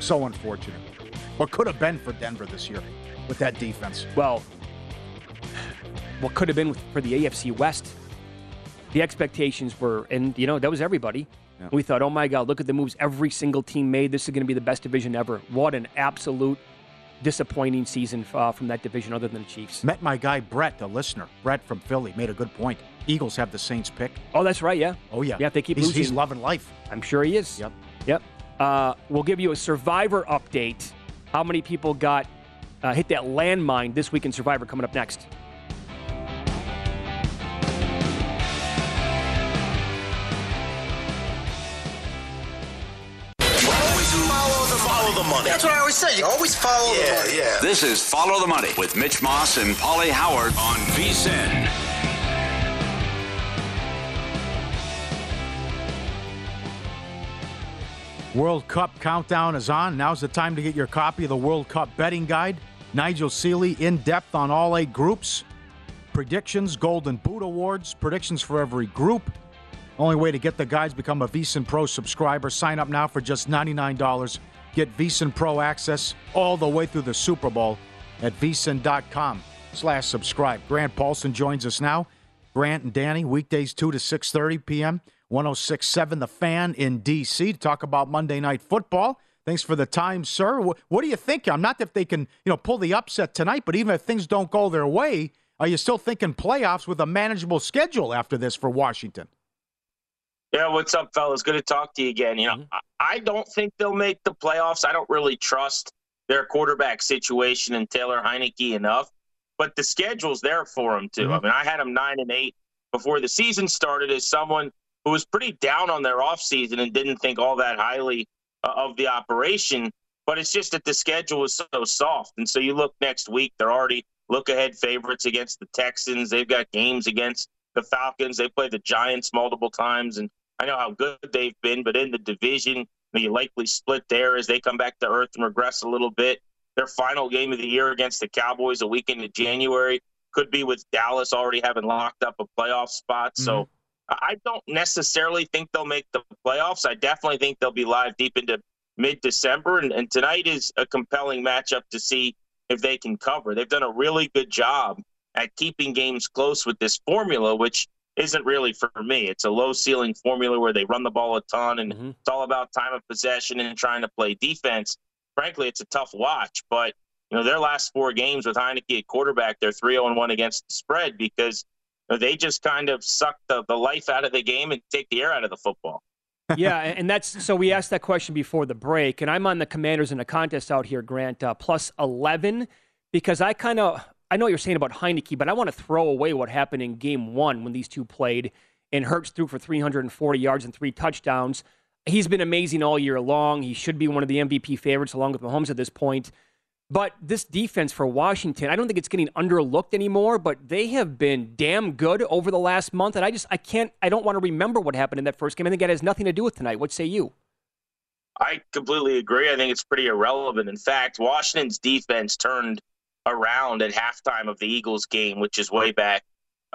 So unfortunate. What could have been for Denver this year with that defense? Well, what could have been for the AFC West? The expectations were, and you know that was everybody. Yeah. We thought, oh my God, look at the moves every single team made. This is going to be the best division ever. What an absolute disappointing season uh, from that division, other than the Chiefs. Met my guy Brett, the listener. Brett from Philly made a good point. Eagles have the Saints pick. Oh, that's right. Yeah. Oh yeah. Yeah. They keep he's, losing, he's loving life. I'm sure he is. Yep. Yep. Uh, we'll give you a Survivor update. How many people got uh, hit that landmine this week in Survivor? Coming up next. Money. That's what I always say. You always follow the money. Yeah. This is Follow the Money with Mitch Moss and Paulie Howard on VSIN. World Cup countdown is on. Now's the time to get your copy of the World Cup betting guide. Nigel Seeley in depth on all eight groups. Predictions, Golden Boot Awards, predictions for every group. Only way to get the guides become a VSiN Pro subscriber. Sign up now for just $99. Get VSiN Pro access all the way through the Super Bowl at vsin.com slash subscribe. Grant Paulson joins us now. Grant and Danny, weekdays 2 to 6.30 p.m., 106.7 The Fan in D.C. to talk about Monday Night Football. Thanks for the time, sir. What do you think? I'm not if they can, you know, pull the upset tonight, but even if things don't go their way, are you still thinking playoffs with a manageable schedule after this for Washington? Yeah, what's up, fellas? Good to talk to you again. You know, I I don't think they'll make the playoffs. I don't really trust their quarterback situation and Taylor Heinicke enough, but the schedule's there for them too. I mean, I had them nine and eight before the season started as someone who was pretty down on their offseason and didn't think all that highly uh, of the operation. But it's just that the schedule is so soft, and so you look next week, they're already look ahead favorites against the Texans. They've got games against the Falcons. They play the Giants multiple times, and I know how good they've been, but in the division, you likely split there as they come back to earth and regress a little bit. Their final game of the year against the Cowboys a week into January could be with Dallas already having locked up a playoff spot. So mm-hmm. I don't necessarily think they'll make the playoffs. I definitely think they'll be live deep into mid December. And, and tonight is a compelling matchup to see if they can cover. They've done a really good job at keeping games close with this formula, which isn't really for me. It's a low ceiling formula where they run the ball a ton and it's all about time of possession and trying to play defense. Frankly, it's a tough watch, but you know, their last four games with Heinicke at quarterback, they're 3 0 1 against the spread because you know, they just kind of suck the, the life out of the game and take the air out of the football. yeah, and that's so we asked that question before the break, and I'm on the Commanders in a contest out here, Grant, uh, plus 11, because I kind of I know what you're saying about Heinicke, but I want to throw away what happened in game one when these two played and Hurts threw for 340 yards and three touchdowns. He's been amazing all year long. He should be one of the MVP favorites along with Mahomes at this point. But this defense for Washington, I don't think it's getting underlooked anymore, but they have been damn good over the last month. And I just, I can't, I don't want to remember what happened in that first game. I think that has nothing to do with tonight. What say you? I completely agree. I think it's pretty irrelevant. In fact, Washington's defense turned around at halftime of the Eagles game, which is way back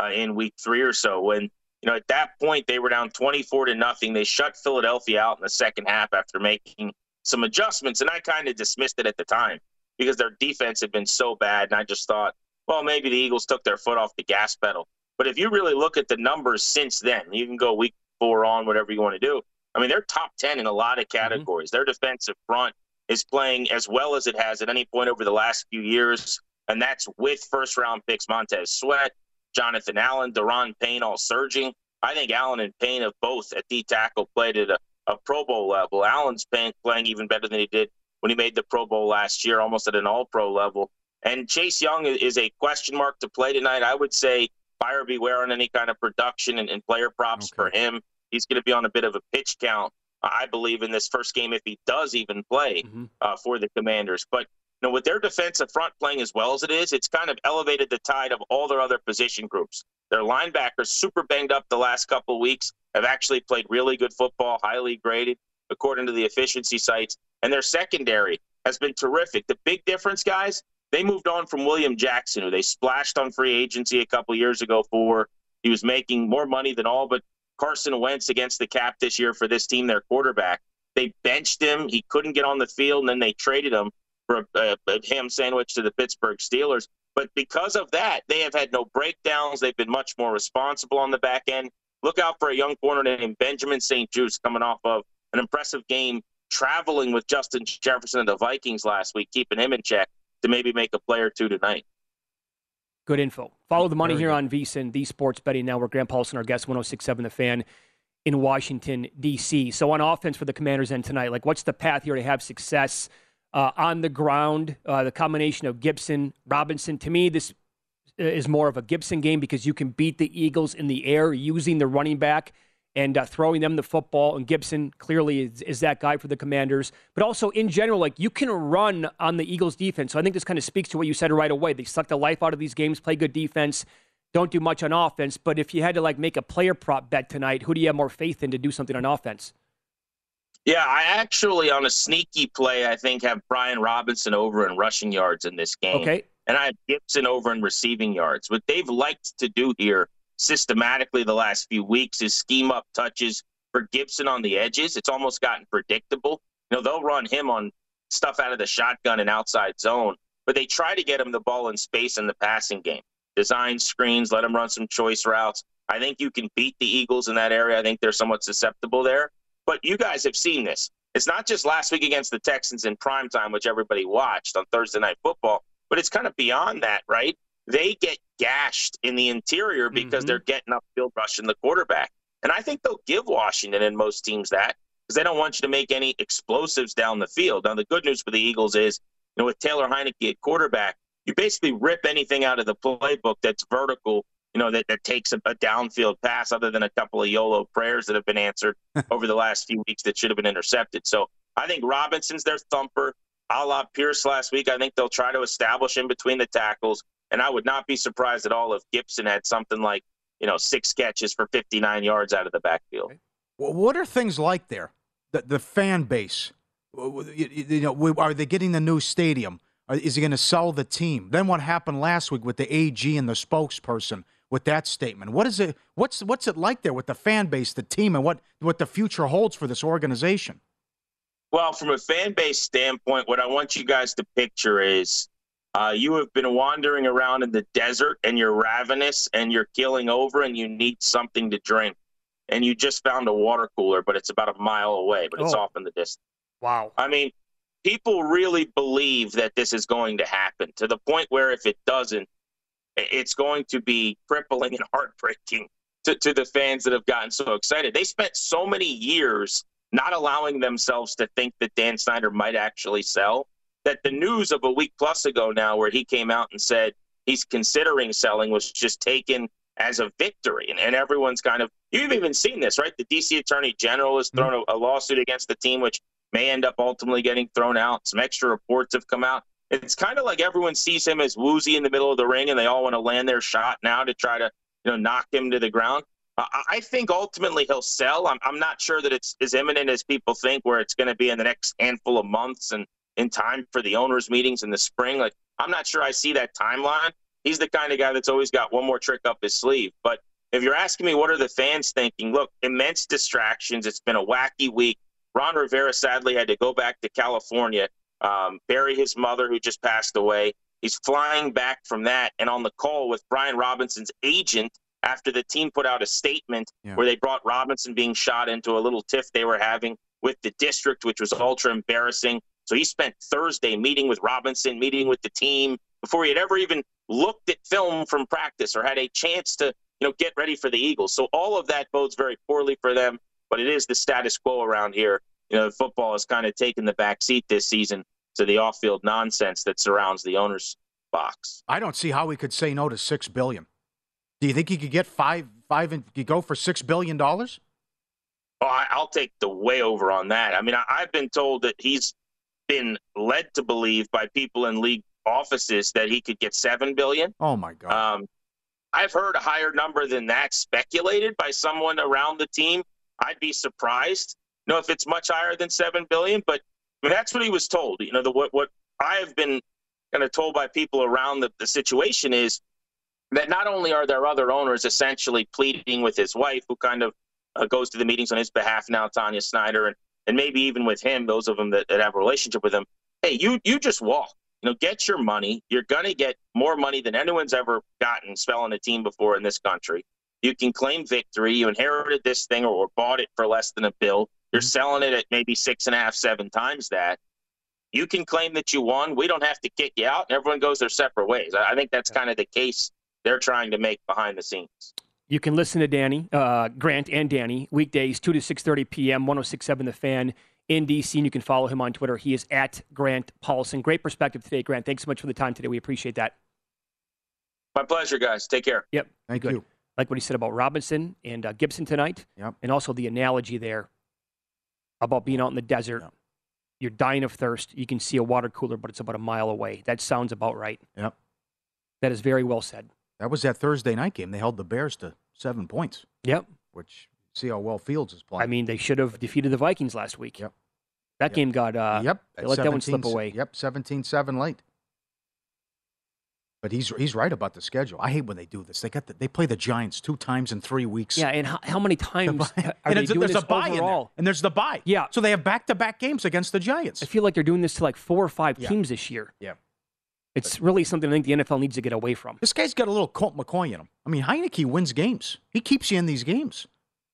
uh, in week three or so. When you know at that point they were down 24 to nothing. They shut Philadelphia out in the second half after making some adjustments, and I kind of dismissed it at the time because their defense had been so bad, and I just thought, well, maybe the Eagles took their foot off the gas pedal. But if you really look at the numbers since then, you can go week four on, whatever you want to do. I mean, they're top 10 in a lot of mm-hmm. categories. Mm-hmm. Their defensive front is playing as well as it has at any point over the last few years, and that's with first round picks Montez Sweat, Jonathan Allen, Daron Payne all surging. I think Allen and Payne have both at D tackle played at a, a Pro Bowl level. Allen's playing, playing even better than he did when he made the Pro Bowl last year, almost at an All Pro level. And Chase Young is a question mark to play tonight. I would say buyer beware on any kind of production and, and player props okay. for him. He's going to be on a bit of a pitch count, I believe, in this first game if he does even play mm-hmm. uh, for the Commanders. But you know, with their defensive front playing as well as it is, it's kind of elevated the tide of all their other position groups. Their linebackers, super banged up the last couple of weeks, have actually played really good football, highly graded according to the efficiency sites and their secondary has been terrific. The big difference, guys, they moved on from William Jackson, who they splashed on free agency a couple years ago for. He was making more money than all but Carson Wentz against the cap this year for this team, their quarterback. They benched him. He couldn't get on the field, and then they traded him for a, a ham sandwich to the Pittsburgh Steelers. But because of that, they have had no breakdowns. They've been much more responsible on the back end. Look out for a young corner named Benjamin St-Juste coming off of an impressive game traveling with Justin Jefferson and the Vikings last week, keeping him in check to maybe make a play or two tonight. Good info. Follow the money here on VSIN, the Sports Betting Network. Grant Paulson, our guest, 1067 The Fan in Washington, D.C. So on offense for the Commanders end tonight, like what's the path here to have success uh, on the ground? Uh, the combination of Gibson, Robinson. To me, this is more of a Gibson game because you can beat the Eagles in the air using the running back and uh, throwing them the football. And Gibson clearly is, is, that guy for the Commanders. But also in general, like you can run on the Eagles defense. So I think this kind of speaks to what you said right away. They suck the life out of these games, play good defense, don't do much on offense. But if you had to like make a player prop bet tonight, who do you have more faith in to do something on offense? Yeah, I actually on a sneaky play, I think have Brian Robinson over in rushing yards in this game. Okay. And I have Gibson over in receiving yards. What they've liked to do here systematically the last few weeks is scheme up touches for Gibson on the edges. It's almost gotten predictable. You know, they'll run him on stuff out of the shotgun and outside zone, but they try to get him the ball in space in the passing game. Design screens, let him run some choice routes. I think you can beat the Eagles in that area. I think they're somewhat susceptible there. But you guys have seen this. It's not just last week against the Texans in prime time, which everybody watched on Thursday Night Football, but it's kind of beyond that, right? They get gashed in the interior because mm-hmm. they're getting upfield rushing the quarterback. And I think they'll give Washington and most teams that because they don't want you to make any explosives down the field. Now, the good news for the Eagles is, you know, with Taylor Heinicke at quarterback, you basically rip anything out of the playbook that's vertical, you know, that, that takes a, a downfield pass other than a couple of YOLO prayers that have been answered over the last few weeks that should have been intercepted. So I think Robinson's their thumper. A la Pierce last week, I think they'll try to establish in between the tackles. And I would not be surprised at all if Gibson had something like, you know, six catches for 59 yards out of the backfield. Well, what are things like there? The, the fan base, you, you know, are they getting the new stadium? Is he going to sell the team? Then what happened last week with the AG and the spokesperson with that statement? What is it? What's what's it like there with the fan base, the team, and what what the future holds for this organization? Well, from a fan base standpoint, what I want you guys to picture is uh, you have been wandering around in the desert and you're ravenous and you're killing over and you need something to drink. And you just found a water cooler, but it's about a mile away, but it's oh. off in the distance. Wow. I mean, people really believe that this is going to happen to the point where if it doesn't, it's going to be crippling and heartbreaking to, to the fans that have gotten so excited. They spent so many years not allowing themselves to think that Dan Snyder might actually sell that the news of a week plus ago now, where he came out and said, he's considering selling was just taken as a victory. And, and everyone's kind of, you've even seen this, right? The D.C. Attorney General has mm-hmm. thrown a, a lawsuit against the team, which may end up ultimately getting thrown out. Some extra reports have come out. It's kind of like everyone sees him as woozy in the middle of the ring, and they all want to land their shot now to try to, you know, knock him to the ground. I, I think ultimately he'll sell. I'm, I'm not sure that it's as imminent as people think, where it's going to be in the next handful of months and in time for the owners' meetings in the spring. Like, I'm not sure I see that timeline. He's the kind of guy that's always got one more trick up his sleeve. But if you're asking me, what are the fans thinking? Look, immense distractions. It's been a wacky week. Ron Rivera sadly had to go back to California, um, bury his mother who just passed away. He's flying back from that and on the call with Brian Robinson's agent after the team put out a statement Yeah. where they brought Robinson being shot into a little tiff they were having with the district, which was ultra embarrassing. So he spent Thursday meeting with Robinson, meeting with the team before he had ever even looked at film from practice or had a chance to, you know, get ready for the Eagles. So all of that bodes very poorly for them, but it is the status quo around here. You know, football has kind of taken the back seat this season to the off-field nonsense that surrounds the owner's box. I don't see how he could say no to six billion. Do you think he could get five five and could go for six billion dollars? Oh, I'll take the way over on that. I mean, I've been told that he's been led to believe by people in league offices that he could get seven billion. Oh my god. Um, I've heard a higher number than that speculated by someone around the team. I'd be surprised. You know if it's much higher than seven billion, but I mean, that's what he was told. You know, the what what I have been kind of told by people around the, the situation is that not only are there other owners essentially pleading with his wife, who kind of uh, goes to the meetings on his behalf now, Tanya Snyder, and, and maybe even with him, those of them that, that have a relationship with him. Hey, you you just walk. You know, get your money. You're gonna get more money than anyone's ever gotten spelling a team before in this country. You can claim victory. You inherited this thing or, or bought it for less than a bill. You're mm-hmm. selling it at maybe six and a half, seven times that. You can claim that you won. We don't have to kick you out. Everyone goes their separate ways. I I think that's kind of the case they're trying to make behind the scenes. You can listen to Danny, uh, Grant, and Danny weekdays, 2 to 6.30 p.m., 1067 The Fan in D.C. And you can follow him on Twitter. He is at Grant Paulsen. Great perspective today, Grant. Thanks so much for the time today. We appreciate that. My pleasure, guys. Take care. Yep. Thank Good. you. Like what he said about Robinson and uh, Gibson tonight. Yep. And also the analogy there about being out in the desert. You're dying of thirst. You can see a water cooler, but it's about a mile away. That sounds about right. Yep. That is very well said. That was that Thursday night game. They held the Bears to seven points. Yep. Which see how well Fields is playing. I mean, they should have defeated the Vikings last week. Yep. That Yep. game got uh, yep. They let that one slip away. Yep, 17-7 late. But he's he's right about the schedule. I hate when they do this. They got the, they play the Giants two times in three weeks. Yeah, and how, how many times are and they doing there's this a bye in there, and there's the bye. Yeah. So they have back-to-back games against the Giants. I feel like they're doing this to like four or five Yeah. teams this year. Yeah. It's really something I think the NFL needs to get away from. This guy's got a little Colt McCoy in him. I mean, Heinicke wins games. He keeps you in these games.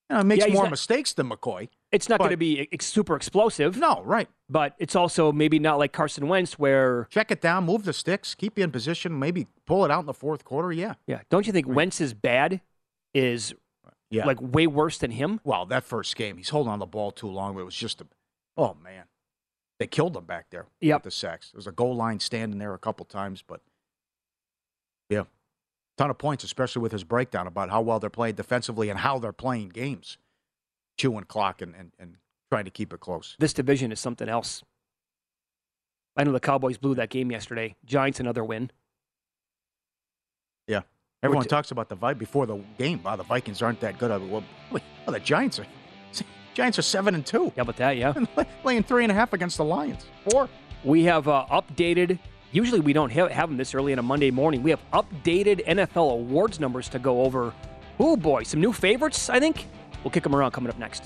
You know, makes Yeah, more not- mistakes than McCoy. It's not going to be ex- super explosive. No, right. But it's also maybe not like Carson Wentz, where Check it down, move the sticks, keep you in position, maybe pull it out in the fourth quarter. Yeah. yeah. Don't you think Wentz's bad is Yeah. like way worse than him? Well, that first game, he's holding on the ball too long. But it was just a, oh man, they killed them back there. Yep. with the sacks. There was a goal line standing there a couple times, but yeah, ton of points, especially with his breakdown about how well they're playing defensively and how they're playing games, chewing clock and and, and trying to keep it close. This division is something else. I know the Cowboys blew that game yesterday. Giants another win. Yeah, everyone talks about the Vi before the game. Wow, the Vikings aren't that good. Well, well, the Giants are. Giants are seven and two. How about that? Yeah. Laying three and a half against the Lions. Four. We have uh, updated. Usually we don't have, have them this early on a Monday morning. We have updated NFL awards numbers to go over. Oh boy, some new favorites. I think we'll kick them around coming up next.